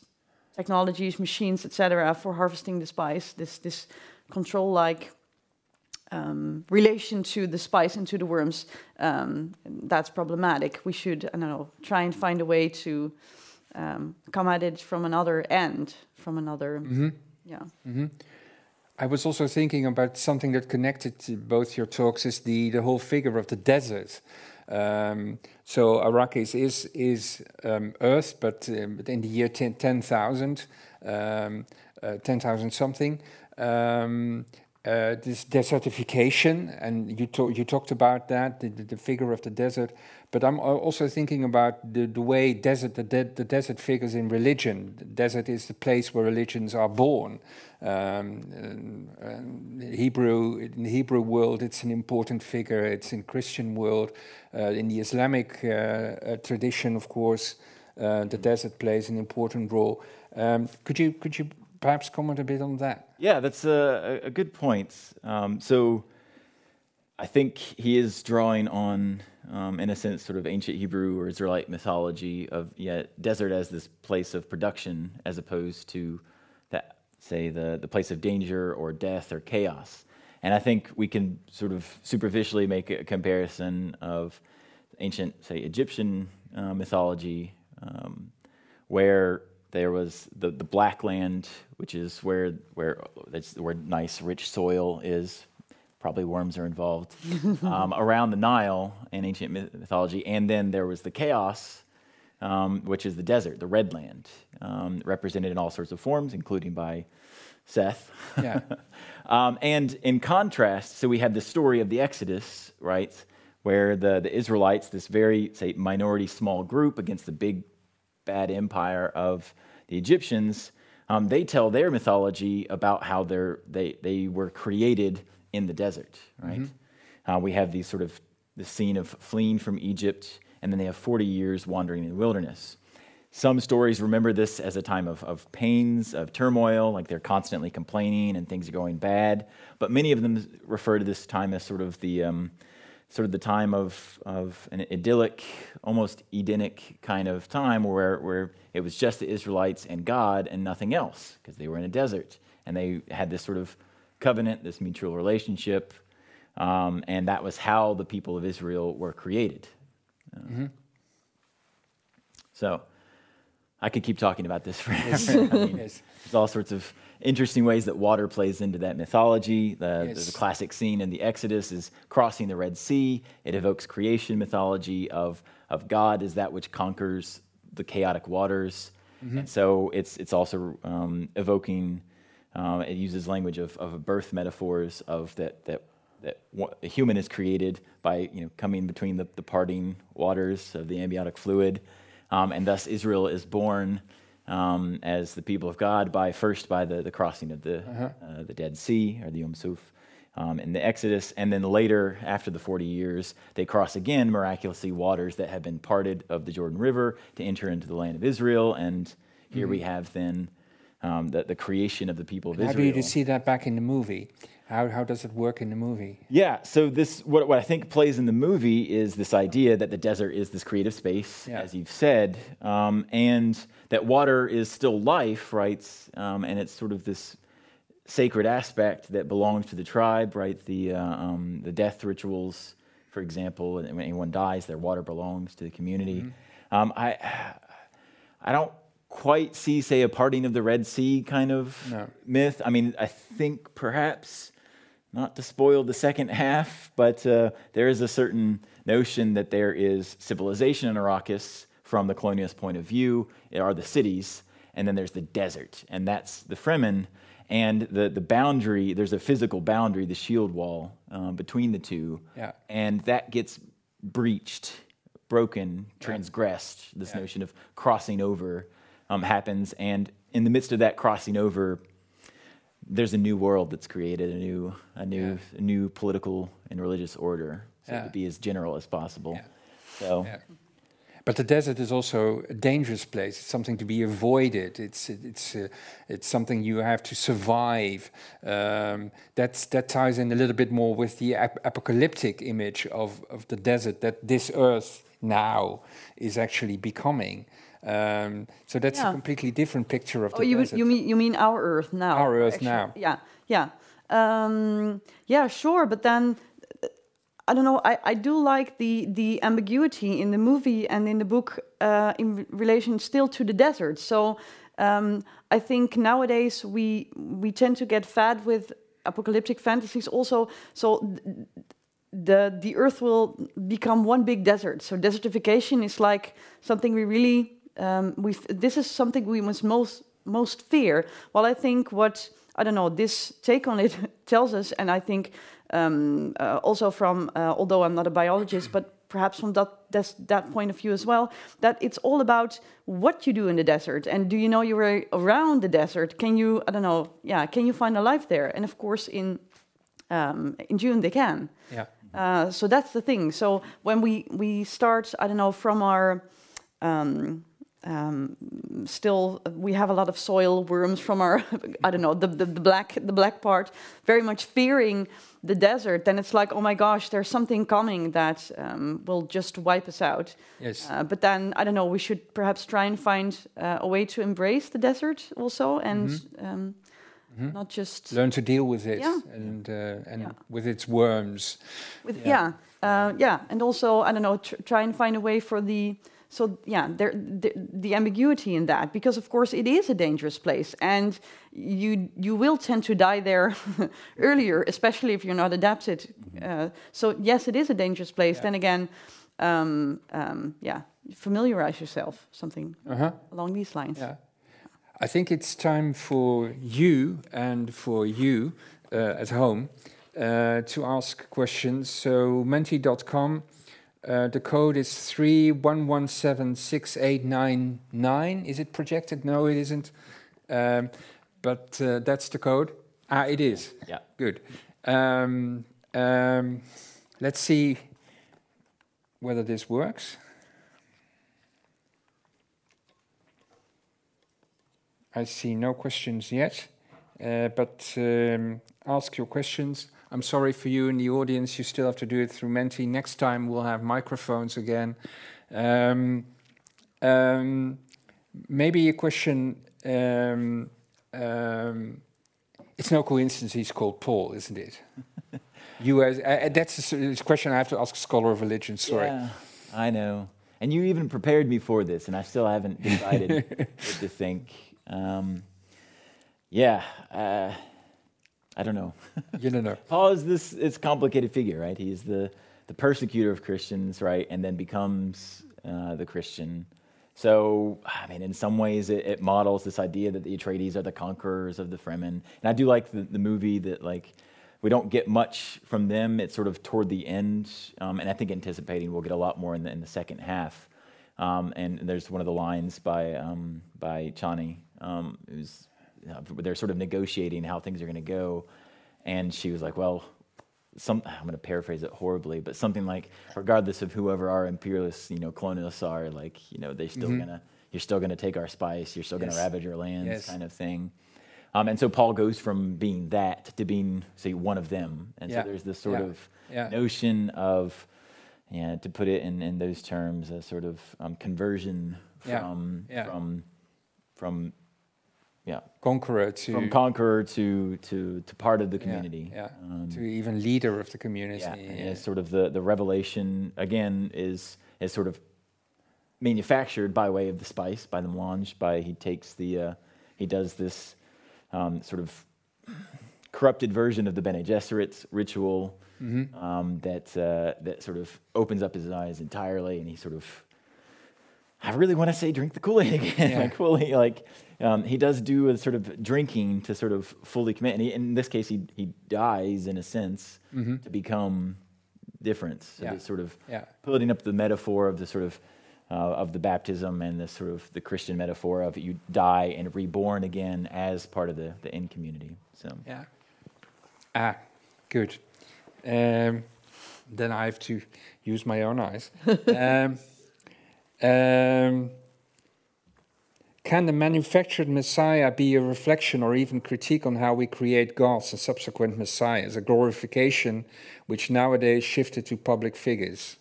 Speaker 3: technologies, machines, etc., for harvesting the spice. This this control-like um, relation to the spice and to the worms. Um, that's problematic. We should, I don't know, try and find a way to um, come at it from another end, from another, yeah.
Speaker 2: I was also thinking about something that connected to both your talks is the, the whole figure of the desert. Um, so Arrakis is is um, Earth, but, um, in the year 10 10,000, um, uh, 10,000 something, um, uh, this desertification, and you, to, you talked about that, the, the figure of the desert. But I'm also thinking about the, the way desert, the, de- the desert figures in religion. The desert is the place where religions are born. Um, Hebrew, in the Hebrew world, it's an important figure. It's in Christian world. Uh, in the Islamic uh, uh, tradition, of course, uh, the desert plays an important role. Um, could you could you perhaps comment a bit on that?
Speaker 4: Yeah, that's a a good point. Um, so I think he is drawing on, um, in a sense, sort of ancient Hebrew or Israelite mythology of yeah, desert as this place of production, as opposed to that, say, the the place of danger or death or chaos. And I think we can sort of superficially make a comparison of ancient, say, Egyptian uh, mythology, um, where there was the, the black land, which is where where that's where nice rich soil is. Probably worms are involved um, around the Nile in ancient mythology, and then there was the chaos um, which is the desert, the red land, um, represented in all sorts of forms, including by Seth.
Speaker 2: Yeah.
Speaker 4: um, and in contrast, so we have the story of the Exodus, right, where the, the Israelites, this very, say, minority small group against the big bad empire of the Egyptians, um, they tell their mythology about how they're, they, they were created in the desert, right? Uh, we have these sort of the scene of fleeing from Egypt, and then they have 40 years wandering in the wilderness. Some stories remember this as a time of, of pains, of turmoil, like they're constantly complaining and things are going bad. But many of them refer to this time as sort of the, um, sort of the time of, of an idyllic, almost Edenic kind of time where, where it was just the Israelites and God and nothing else, because they were in a desert. And they had this sort of covenant, this mutual relationship. Um, and that was how the people of Israel were created. Uh, So I could keep talking about this forever. I mean,
Speaker 2: Yes.
Speaker 4: There's all sorts of interesting ways that water plays into that mythology. The,
Speaker 2: Yes.
Speaker 4: the classic scene in the Exodus is crossing the Red Sea. It evokes creation mythology of, of God as that which conquers the chaotic waters. And so it's, it's also um, evoking, um, it uses language of, of birth metaphors of that, that, that a human is created by you know, coming between the, the parting waters of the amniotic fluid. Um, and thus Israel is born um, as the people of God by first by the, the crossing of the, uh, the Dead Sea or the Yom Suf um, in the Exodus, and then later, after the 40 years, they cross again miraculously waters that have been parted of the Jordan River to enter into the land of Israel. And here we have then um, the, the creation of the people of
Speaker 2: How do
Speaker 4: Israel.
Speaker 2: you see that back in the movie? How, how does it work in the movie?
Speaker 4: Yeah, so this what, what I think plays in the movie is this idea that the desert is this creative space,
Speaker 2: Yeah.
Speaker 4: as you've said, um, and that water is still life, right? Um, and it's sort of this sacred aspect that belongs to the tribe, right? The uh, um, the death rituals, for example, and when anyone dies, their water belongs to the community. Um, I I don't quite see, say, a parting of the Red Sea kind of
Speaker 2: No.
Speaker 4: myth. I mean, I think perhaps not to spoil the second half, but uh, there is a certain notion that there is civilization in Arrakis from the colonialist point of view. It are the cities, and then there's the desert, and that's the Fremen. And the, the boundary, there's a physical boundary, the shield wall um, between the two.
Speaker 2: Yeah.
Speaker 4: And that gets breached, broken, transgressed. This
Speaker 2: Yeah.
Speaker 4: notion of crossing over um, happens. And in the midst of that crossing over, there's a new world that's created, a new, a new, a new political and religious order. So
Speaker 2: Yeah.
Speaker 4: to be as general as possible.
Speaker 2: Yeah.
Speaker 4: So
Speaker 2: Yeah. But the desert is also a dangerous place. It's something to be avoided. It's it's uh, it's something you have to survive. Um, that's that ties in a little bit more with the ap- apocalyptic image of of the desert that this earth now is actually becoming. Um, so that's a completely different picture of
Speaker 3: Oh,
Speaker 2: the
Speaker 3: you mean,
Speaker 2: desert.
Speaker 3: you mean you mean our Earth now?
Speaker 2: Our Earth
Speaker 3: actually.
Speaker 2: now.
Speaker 3: Yeah, yeah, um, yeah. Sure, but then uh, I don't know. I, I do like the the ambiguity in the movie and in the book uh, in relation still to the desert. So um, I think nowadays we we tend to get fed with apocalyptic fantasies. Also, so. the the earth will become one big desert. So desertification is like something we really um, we this is something we must most most fear. Well, I think what I don't know this take on it tells us, and I think um, uh, also from uh, although I'm not a biologist, but perhaps from that that point of view as well, that it's all about what you do in the desert, and do you know you're around the desert? Can you I don't know, yeah, can you find a life there? And of course in um, in Dune they can.
Speaker 2: yeah.
Speaker 3: Uh, so that's the thing. So when we we start, I don't know, from our um, um, still we have a lot of soil worms from our I don't know the, the the black the black part, very much fearing the desert. Then it's like, oh my gosh, there's something coming that um, will just wipe us out.
Speaker 2: Yes.
Speaker 3: Uh, but then I don't know. We should perhaps try and find uh, a way to embrace the desert also, and um, not just
Speaker 2: Learn to deal with it
Speaker 3: Yeah.
Speaker 2: and uh, and
Speaker 3: Yeah.
Speaker 2: with its worms.
Speaker 3: With, yeah, yeah. Uh, yeah, and also I don't know, tr- try and find a way for the so yeah, there the, the ambiguity in that because of course it is a dangerous place, and you you will tend to die there earlier, especially if you're not adapted. Uh, so yes, it is a dangerous place.
Speaker 2: Yeah.
Speaker 3: Then again, um, um, yeah, familiarize yourself, something
Speaker 2: Uh-huh.
Speaker 3: along these lines.
Speaker 2: Yeah. I think it's time for you and for you uh, at home uh, to ask questions. So menti.com, uh, the code is 31176899. Is it projected? No, it isn't. Um, but uh, that's the code. Ah, it is.
Speaker 4: Yeah.
Speaker 2: Good. Um, um, let's see whether this works. I see no questions yet, uh, but um, ask your questions. I'm sorry for you in the audience. You still have to do it through Menti. Next time we'll have microphones again. Um, um, maybe a question. Um, um, it's no coincidence he's called Paul, isn't it? you as uh, that's a, question I have to ask a scholar of religion. Sorry.
Speaker 4: Yeah, I know. And you even prepared me for this, and I still haven't decided what to think. Um, yeah, uh, I don't know.
Speaker 2: You don't know.
Speaker 4: Paul is this it's complicated figure, right? He's the, the persecutor of Christians, right? And then becomes uh, the Christian. So, I mean, in some ways, it, it models this idea that the Atreides are the conquerors of the Fremen. And I do like the, the movie that, like, we don't get much from them. It's sort of toward the end. Um, and I think anticipating we'll get a lot more in the, in the second half. Um, and there's one of the lines by, um, by Chani, um, who's, you know, they're sort of negotiating how things are going to go. And she was like, well, some, I'm going to paraphrase it horribly, but something like, regardless of whoever our imperialists, you know, colonialists are, like, you know, they're still gonna, you're still gonna take our spice, you're still gonna
Speaker 2: Mm-hmm.
Speaker 4: Ravage our lands,
Speaker 2: Yes.
Speaker 4: kind of thing. Um, and so Paul goes from being that to being, say, one of them. And
Speaker 2: Yeah.
Speaker 4: so there's this sort
Speaker 2: Yeah.
Speaker 4: of
Speaker 2: Yeah.
Speaker 4: notion of, yeah, to put it in, in those terms, a sort of um, conversion from, from, from, yeah,
Speaker 2: Conqueror to
Speaker 4: from conqueror to, to, to part of the community.
Speaker 2: Yeah,
Speaker 4: Um,
Speaker 2: to even leader of the community.
Speaker 4: yeah, and sort of the, the revelation again is is sort of manufactured by way of the spice, by the melange, by he takes the uh, he does this um, sort of corrupted version of the Bene Gesserit ritual
Speaker 2: Mm-hmm.
Speaker 4: um, that uh, that sort of opens up his eyes entirely, and he sort of I really want to say drink the Kool Aid again,
Speaker 2: Yeah.
Speaker 4: like fully like. Um, he does do a sort of drinking to sort of fully commit, and he, in this case, he he dies in a sense to become different. So
Speaker 2: Mm-hmm. Yeah.
Speaker 4: sort of
Speaker 2: Yeah.
Speaker 4: putting up the metaphor of the sort of uh, of the baptism and the sort of the Christian metaphor of you die and reborn again as part of the the end community. So
Speaker 2: Yeah. Ah, good. Um, then I have to use my own eyes. um, um, can the manufactured Messiah be a reflection or even critique on how we create gods and subsequent messiahs, a glorification which nowadays shifted to public figures?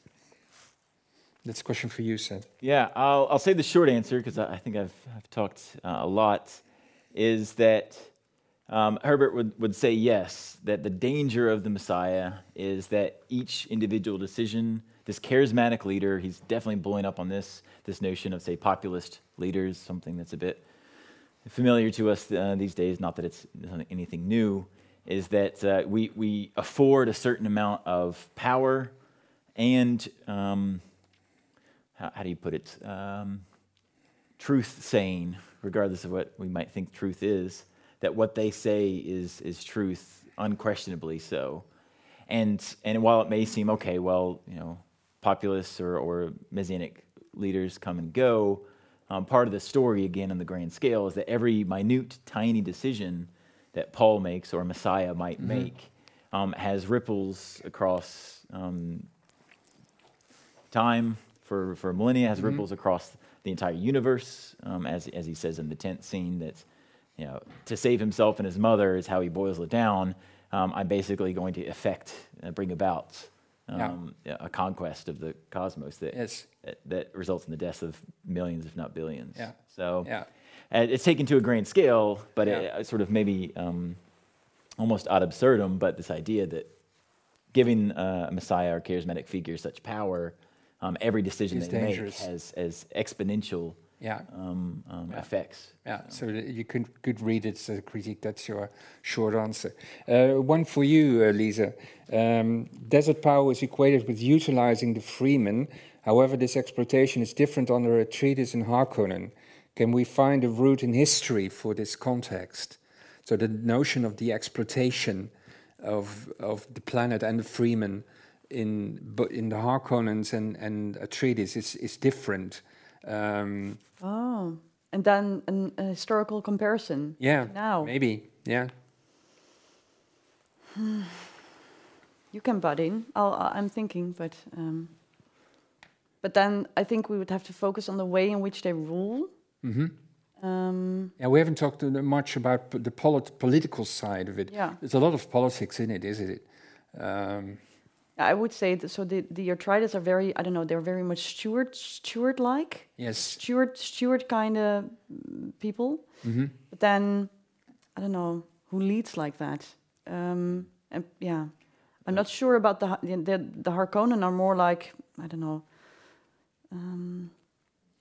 Speaker 2: That's a question for you, Seth.
Speaker 4: Yeah, I'll, I'll say the short answer because I, I think I've, I've talked uh, a lot. Is that um, Herbert would, would say yes, that the danger of the Messiah is that each individual decision, this charismatic leader, he's definitely blowing up on this, this notion of, say, populist leaders, something that's a bit familiar to us uh, these days, not that it's anything new, is that uh, we, we afford a certain amount of power and um, how, how do you put it? Um, truth saying, regardless of what we might think truth is, that what they say is, is truth, unquestionably so. And, and while it may seem, okay, well, you know, populists or, or messianic leaders come and go, um, part of the story, again, on the grand scale, is that every minute, tiny decision that Paul makes or Messiah might make um, has ripples across um, time for, for millennia, has ripples across the entire universe, um, as, as he says in the tenth scene, that you know, to save himself and his mother is how he boils it down. Um, I'm basically going to effect, uh, bring about um, a conquest of the cosmos that,
Speaker 2: Yes.
Speaker 4: that, that results in the deaths of millions, if not billions.
Speaker 2: Yeah.
Speaker 4: So
Speaker 2: Yeah.
Speaker 4: it's taken to a grand scale, but
Speaker 2: Yeah.
Speaker 4: uh, sort of maybe um, almost ad absurdum. But this idea that giving uh, a Messiah or charismatic figure such power, um, every decision
Speaker 2: Is
Speaker 4: they
Speaker 2: dangerous.
Speaker 4: make has, has exponential
Speaker 2: Yeah.
Speaker 4: um, um,
Speaker 2: Yeah.
Speaker 4: effects.
Speaker 2: Yeah, so that you could could read it as a critique. That's your short answer. Uh, one for you, uh, Lisa. Um, desert power is equated with utilizing the Fremen. However, this exploitation is different under Atreides in Harkonnen. Can we find a root in history for this context? So the notion of the exploitation of of the planet and the Fremen in in the Harkonnens and and Atreides is is different. Um,
Speaker 3: Oh, and then an, a historical comparison.
Speaker 2: yeah,
Speaker 3: Now.
Speaker 2: maybe. Yeah.
Speaker 3: You can butt in. I'll, I- I'm thinking, but um, but then I think we would have to focus on the way in which they rule.
Speaker 2: hmm
Speaker 3: Um,
Speaker 2: Yeah, we haven't talked much about the polit- political side of it.
Speaker 3: yeah,
Speaker 2: There's a lot of politics in it, isn't it? Um,
Speaker 3: I would say that. So the the Atreides are very. I don't know. They're very much steward steward like
Speaker 2: yes.
Speaker 3: steward steward kind of people.
Speaker 2: hmm
Speaker 3: But then I don't know who leads like that. Um, and yeah, I'm not sure about the the the, Harkonnen are more like I don't know. Um,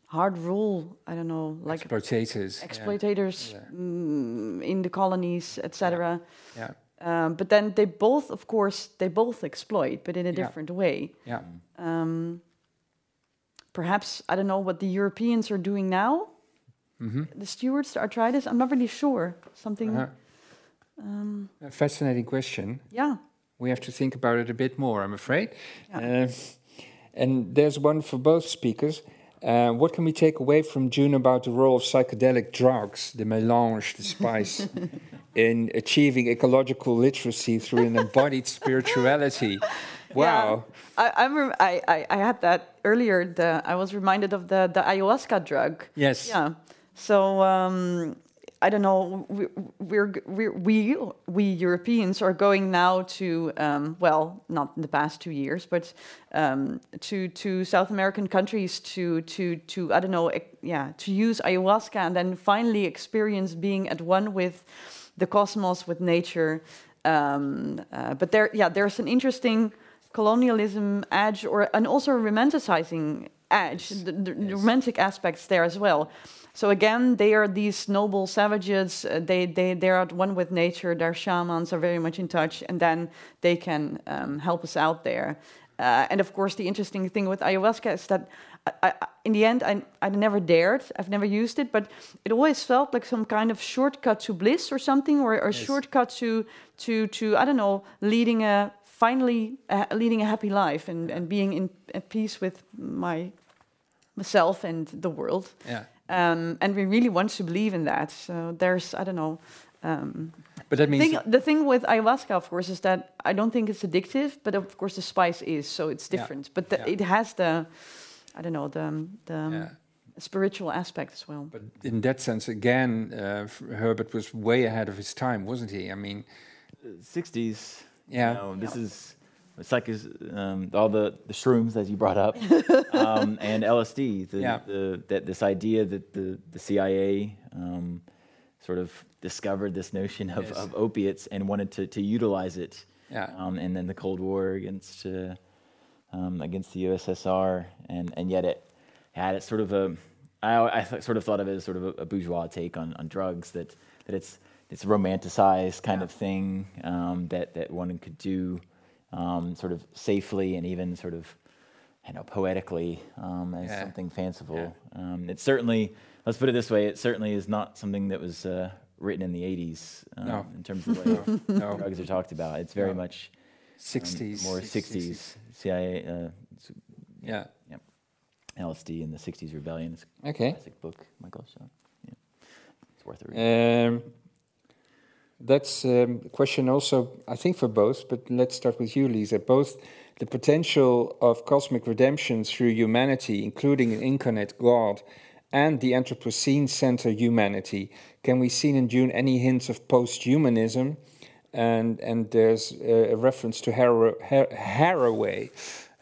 Speaker 3: hard rule. I don't know, like
Speaker 2: Exploitators.
Speaker 3: exploitators
Speaker 2: Yeah.
Speaker 3: mm, in the colonies, etc.
Speaker 2: Yeah.
Speaker 3: Um, but then they both, of course, they both exploit, but in a
Speaker 2: Yeah.
Speaker 3: different way.
Speaker 2: Yeah.
Speaker 3: Um, perhaps I don't know what the Europeans are doing now.
Speaker 2: hmm
Speaker 3: The stewards trying this. I'm not really sure. Something.
Speaker 2: Uh-huh.
Speaker 3: Um,
Speaker 2: A fascinating question.
Speaker 3: yeah.
Speaker 2: We have to think about it a bit more, I'm afraid.
Speaker 3: Yeah.
Speaker 2: Uh, and there's one for both speakers. Uh, what can we take away from Dune about the role of psychedelic drugs, the melange, the spice, in achieving ecological literacy through an embodied spirituality? Wow.
Speaker 3: I I'm rem- I, I I had that earlier. The I was reminded of the the ayahuasca drug.
Speaker 2: Yes.
Speaker 3: Yeah. So um, I don't know. We, we're, we're we we Europeans are going now to um, well, not in the past two years, but um, to to South American countries to to to I don't know. Yeah, to use ayahuasca and then finally experience being at one with the cosmos, with nature. Um, uh, but there, yeah, there's an interesting colonialism edge, or and also a romanticizing edge, the, the
Speaker 2: Yes.
Speaker 3: romantic aspects there as well. So again, they are these noble savages. Uh, they they they're at one with nature. Their shamans are very much in touch, and then they can um, help us out there. Uh, and of course, the interesting thing with ayahuasca is that, I, I, in the end, I I never dared. I've never used it, but it always felt like some kind of shortcut to bliss or something, or, or
Speaker 2: Yes.
Speaker 3: shortcut to to to I don't know, leading a finally uh, leading a happy life and and being in at peace with my myself and the world.
Speaker 2: Yeah.
Speaker 3: Um, and we really want to believe in that. So there's, I don't know. Um,
Speaker 2: But that means
Speaker 3: thing, the thing with ayahuasca, of course, is that I don't think it's addictive, but of course the spice is, so it's
Speaker 2: Yeah.
Speaker 3: different. But the,
Speaker 2: Yeah.
Speaker 3: it has the, I don't know, the the um,
Speaker 2: yeah.
Speaker 3: spiritual aspect as well.
Speaker 2: But in that sense, again, uh, Herbert was way ahead of his time, wasn't he? I mean,
Speaker 4: 60s.
Speaker 2: Yeah.
Speaker 4: You know, this is it's like is, um, all the, the shrooms as you brought up, um, and LSD. The,
Speaker 2: Yeah.
Speaker 4: the, that this idea that the the CIA um, sort of discovered this notion of,
Speaker 2: Yes.
Speaker 4: of opiates and wanted to, to utilize it.
Speaker 2: Yeah.
Speaker 4: Um, and then the Cold War against uh, um, against the USSR, and and yet it had it sort of a I, I th- sort of thought of it as sort of a, a bourgeois take on, on drugs that that it's it's a romanticized kind
Speaker 2: Yeah.
Speaker 4: of thing um, that that one could do um, sort of safely and even sort of you know poetically um, as
Speaker 2: Yeah.
Speaker 4: something fanciful.
Speaker 2: Yeah.
Speaker 4: Um, it's certainly let's put it this way: it certainly is not something that was uh, written in the '80s um,
Speaker 2: No.
Speaker 4: in terms of the way
Speaker 2: no,
Speaker 4: drugs are talked about. It's very
Speaker 2: No.
Speaker 4: much um,
Speaker 2: 60s.
Speaker 4: more 60s CIA uh, s-
Speaker 2: Yeah.
Speaker 4: LSD and the 60s rebellion. It's a
Speaker 2: Okay.
Speaker 4: classic book, Michael. So yeah, it's worth a read.
Speaker 2: Um, that's um, a question also, I think, for both, but let's start with you, Lisa. Both the potential of cosmic redemption through humanity, including an incarnate God, and the Anthropocene Center humanity. Can we see in Dune any hints of post humanism? And, and there's a reference to Har- Har- Haraway.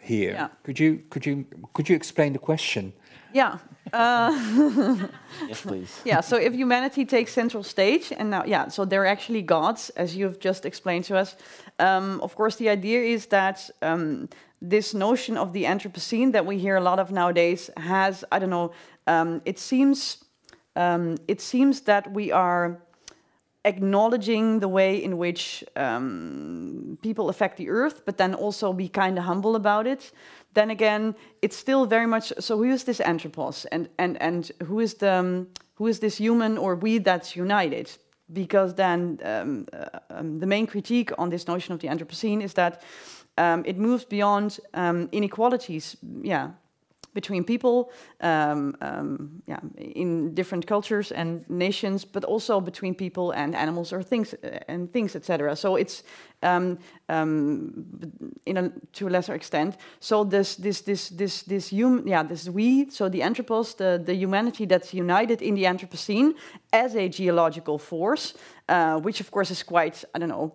Speaker 2: here.
Speaker 3: Yeah.
Speaker 2: Could you could you could you explain the question?
Speaker 3: Yeah. Uh,
Speaker 4: Yes, please.
Speaker 3: yeah. So if humanity takes central stage, and now, yeah, so they're actually gods, as you've just explained to us. Um, of course, the idea is that um, this notion of the Anthropocene that we hear a lot of nowadays has, I don't know, um, it seems, um, it seems that we are acknowledging the way in which um, people affect the earth, but then also be kind of humble about it. Then again, it's still very much. So, who is this anthropos, and and and who is the um, who is this human or we that's united? Because then um, uh, um, the main critique on this notion of the Anthropocene is that um, it moves beyond um, inequalities. Yeah, between people, um, um, yeah, in different cultures and nations, but also between people and animals or things uh, and things, etc. So it's um, um, in a to a lesser extent. So this this this this this hum, yeah, this we, so the anthropos, the the humanity that's united in the Anthropocene as a geological force, uh, which of course is quite I don't know.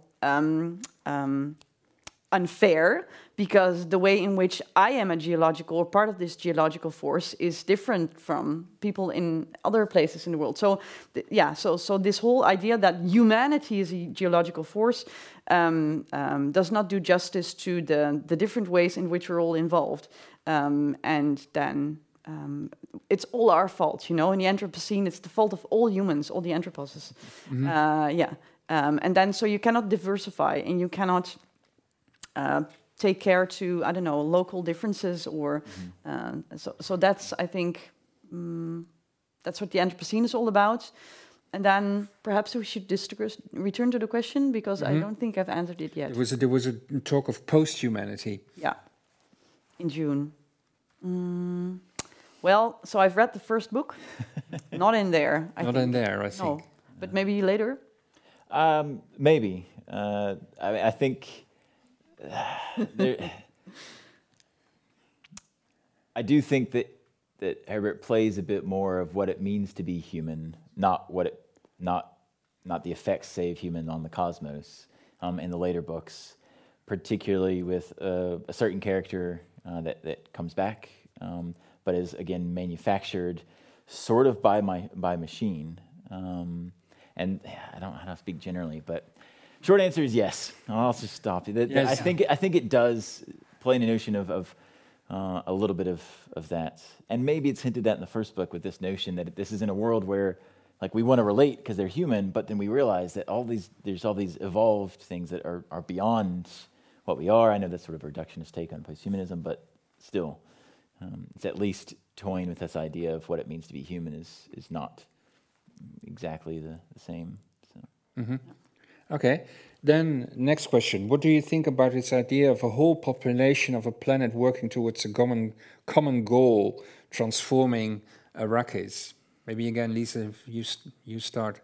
Speaker 3: Unfair because the way in which I am a geological or part of this geological force is different from people in other places in the world. So, yeah, so so this whole idea that humanity is a geological force um, um, does not do justice to the the different ways in which we're all involved, um, and then. Um, it's all our fault, you know. In the Anthropocene, it's the fault of all humans, all the anthroposes. Uh, yeah, um, and then so you cannot diversify, and you cannot uh, take care to I don't know local differences or uh, so so that's I think mm that's what the Anthropocene is all about. And then perhaps we should discuss, return to the question because I don't think I've answered it yet.
Speaker 2: There was a, there was a talk of post-humanity.
Speaker 3: Yeah, in Dune. Mm, well, so I've read the first book. Not in there. I
Speaker 2: Not
Speaker 3: think.
Speaker 2: in there, I think.
Speaker 3: No, but maybe later.
Speaker 4: Um, maybe. Uh, I, I think there, I do think that that Herbert plays a bit more of what it means to be human, not what it not not the effects, of human on the cosmos um, in the later books, particularly with uh, a certain character uh, that that comes back, um, but is again manufactured sort of by my by machine. Um, and I don't know how to speak generally, but short answer is yes. I'll just stop. That- that- I think I think it does play in a notion of, of uh, a little bit of, of that, and maybe it's hinted at in the first book with this notion that this is in a world where like we want to relate because they're human, but then we realize that all these there's all these evolved things that are, are beyond what we are. I know that's sort of a reductionist take on posthumanism, but still, um, it's at least toying with this idea of what it means to be human is is not exactly the, the same. So.
Speaker 2: Okay. Then next question: What do you think about this idea of a whole population of a planet working towards a common common goal, transforming Arrakis? Maybe again, Lisa, if you you start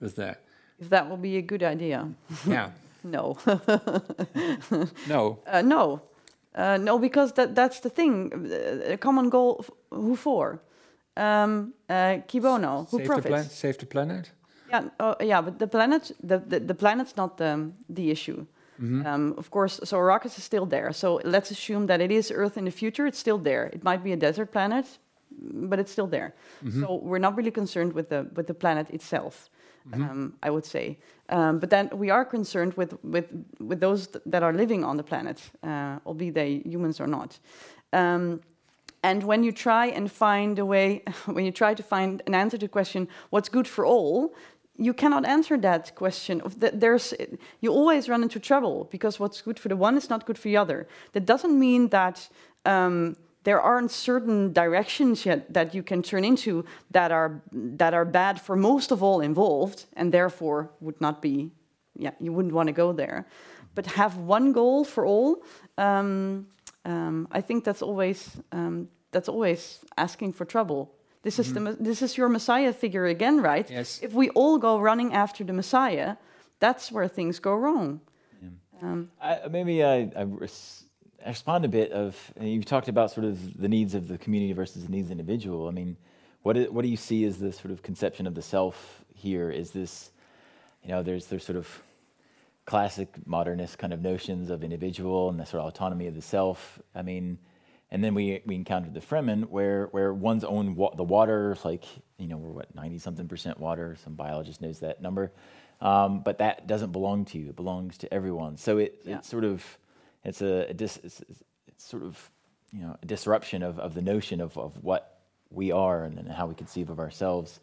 Speaker 2: with that.
Speaker 3: If that will be a good idea.
Speaker 2: yeah.
Speaker 3: No.
Speaker 2: No.
Speaker 3: Uh, no, uh, no, because that that's the thing. A common goal. Who for? Um, uh, Cui bono. Who
Speaker 2: save the
Speaker 3: profits?
Speaker 2: planet. Save the planet.
Speaker 3: Yeah, uh, yeah, but the planet, the the, the planet's not the the issue. Um, of course, so Arrakis is still there. So let's assume that it is Earth in the future. It's still there. It might be a desert planet, but it's still there. So we're not really concerned with the with the planet itself. Um, I would say, um, but then we are concerned with with with those th- that are living on the planet, uh, albeit they humans or not. Um, and when you try and find a way, when you try to find an answer to the question, what's good for all, you cannot answer that question. There's, you always run into trouble because what's good for the one is not good for the other. That doesn't mean that um, there aren't certain directions yet that you can turn into that are that are bad for most of all involved, and therefore would not be, yeah, you wouldn't want to go there. But have one goal for all. Um, um, I think that's always um, that's always asking for trouble. This is the this is your Messiah figure again, right?
Speaker 2: Yes.
Speaker 3: If we all go running after the Messiah, that's where things go wrong. Um,
Speaker 4: I, maybe I, I, res- I respond a bit of you've talked about sort of the needs of the community versus the needs of the individual. I mean, what do, what do you see as the sort of conception of the self here? Is this, you know, there's there's sort of classic modernist kind of notions of individual and the sort of autonomy of the self. I mean, and then we we encountered the Fremen, where where one's own wa- the water, like you know, we're what ninety something percent water. Some biologist knows that number, um, but that doesn't belong to you. It belongs to everyone. So it
Speaker 3: Yeah.
Speaker 4: it's sort of it's a, a dis, it's, it's sort of you know a disruption of of the notion of of what we are and, and how we conceive of ourselves.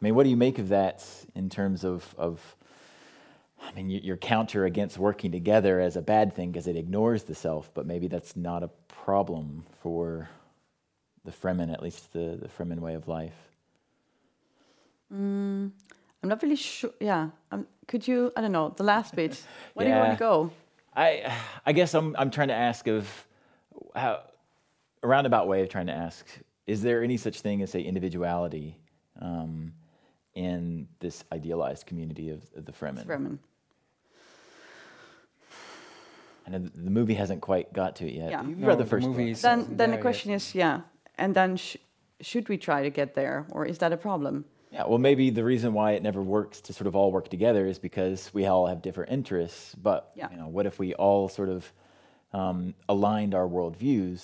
Speaker 4: I mean, what do you make of that in terms of of I mean, y- your counter against working together as a bad thing because it ignores the self, but maybe that's not a problem for the Fremen, at least the, the Fremen way of life.
Speaker 3: I'm not really sure. Yeah. Um, could you, I don't know, the last bit. Where do you want to go?
Speaker 4: I, I guess I'm, I'm trying to ask of how, a roundabout way of trying to ask, is there any such thing as, say, individuality um, in this idealized community of, of the Fremen?
Speaker 3: Fremen.
Speaker 4: I know the the movie hasn't quite got to it yet.
Speaker 3: Yeah.
Speaker 4: You've
Speaker 2: No,
Speaker 4: read the
Speaker 2: the
Speaker 4: first
Speaker 2: movie
Speaker 4: book.
Speaker 3: Then, then the
Speaker 2: there
Speaker 3: question is, yeah. And then sh- should we try to get there, or is that a problem?
Speaker 4: Yeah, well, maybe the reason why it never works to sort of all work together is because we all have different interests. But
Speaker 3: Yeah.
Speaker 4: you know, what if we all sort of um, aligned our worldviews?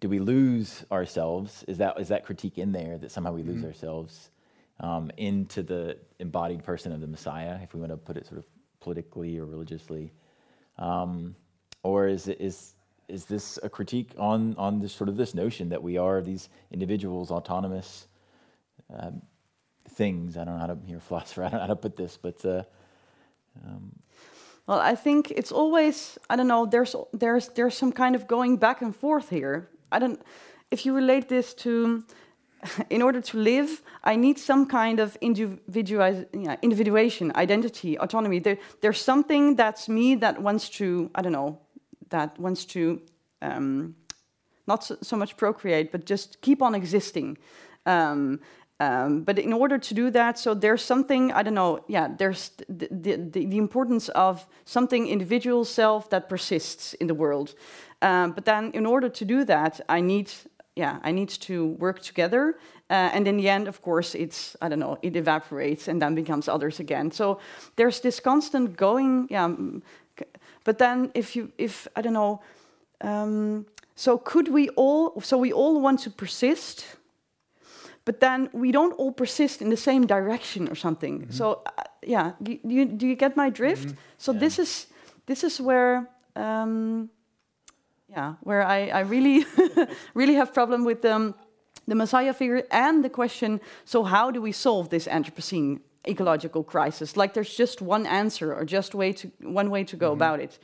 Speaker 4: Do we lose ourselves? Is that is that critique in there that somehow we lose ourselves um, into the embodied person of the Messiah, if we want to put it sort of politically or religiously, um, or is is is this a critique on on this sort of this notion that we are these individuals, autonomous? um, things. I don't know how to, you're a philosopher, I don't know how to put this, but uh,
Speaker 3: Well, I think it's always I don't know. There's there's there's some kind of going back and forth here. I don't. If you relate this to, in order to live, I need some kind of individuation, identity, autonomy. There, there's something that's me that wants to I don't know that wants to um, not so, much procreate, but just keep on existing. Um, um, but in order to do that, so there's something I don't know. Yeah, there's the, the, the, importance of something individual self that persists in the world. Um, but then, in order to do that, I need yeah, I need to work together. Uh, and in the end, of course, it's I don't know, it evaporates and then becomes others again. So there's this constant going. Yeah, but then if you if I don't know. Um, so could we all? So we all want to persist, but then we don't all persist in the same direction or something. So uh, yeah, do you, do you get my drift? So
Speaker 4: Yeah.
Speaker 3: this is this is where um, yeah, where I, I really really have problem with um, the Messiah figure and the question. So how do we solve this Anthropocene ecological crisis? Like there's just one answer or just way to one way to go about it.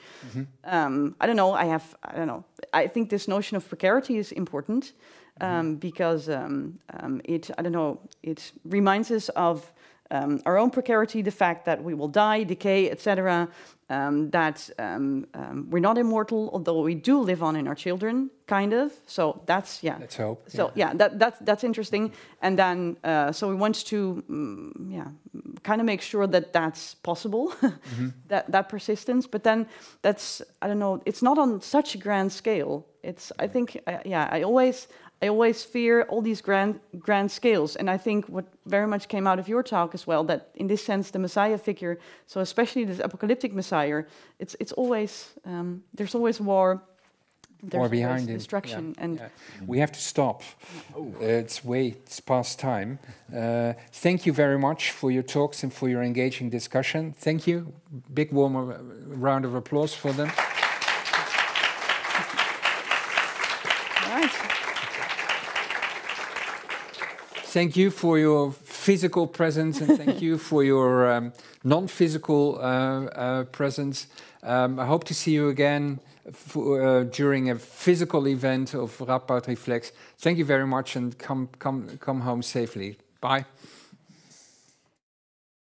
Speaker 3: Um, I don't know. I have I don't know. I think this notion of precarity is important um, because um, um, it I don't know. It reminds us of um, our own precarity, the fact that we will die, decay, etc. Um, that um, um, we're not immortal, although we do live on in our children, kind of. So that's yeah.
Speaker 2: Let's hope.
Speaker 3: So yeah, that, that's that's interesting. And then uh, so we want to mm, yeah kind of make sure that that's possible, that that persistence. But then that's I don't know. It's not on such a grand scale. It's I think uh, yeah. I always I always fear all these grand grand scales. And I think what very much came out of your talk as well that in this sense the Messiah figure. So especially this apocalyptic Messiah, it's it's always um, there's always war. There's
Speaker 2: Or behind it.
Speaker 3: destruction
Speaker 2: Yeah,
Speaker 3: and
Speaker 2: yeah. We have to stop. Uh, it's way it's past time. Uh, thank you very much for your talks and for your engaging discussion. Thank you. Big warm uh, round of applause for them. Thank you for your physical presence and thank you for your um, non-physical uh, uh, presence. Um, I hope to see you again for, uh, during a physical event of Radboud Reflects. Thank you very much and come come come home safely. Bye.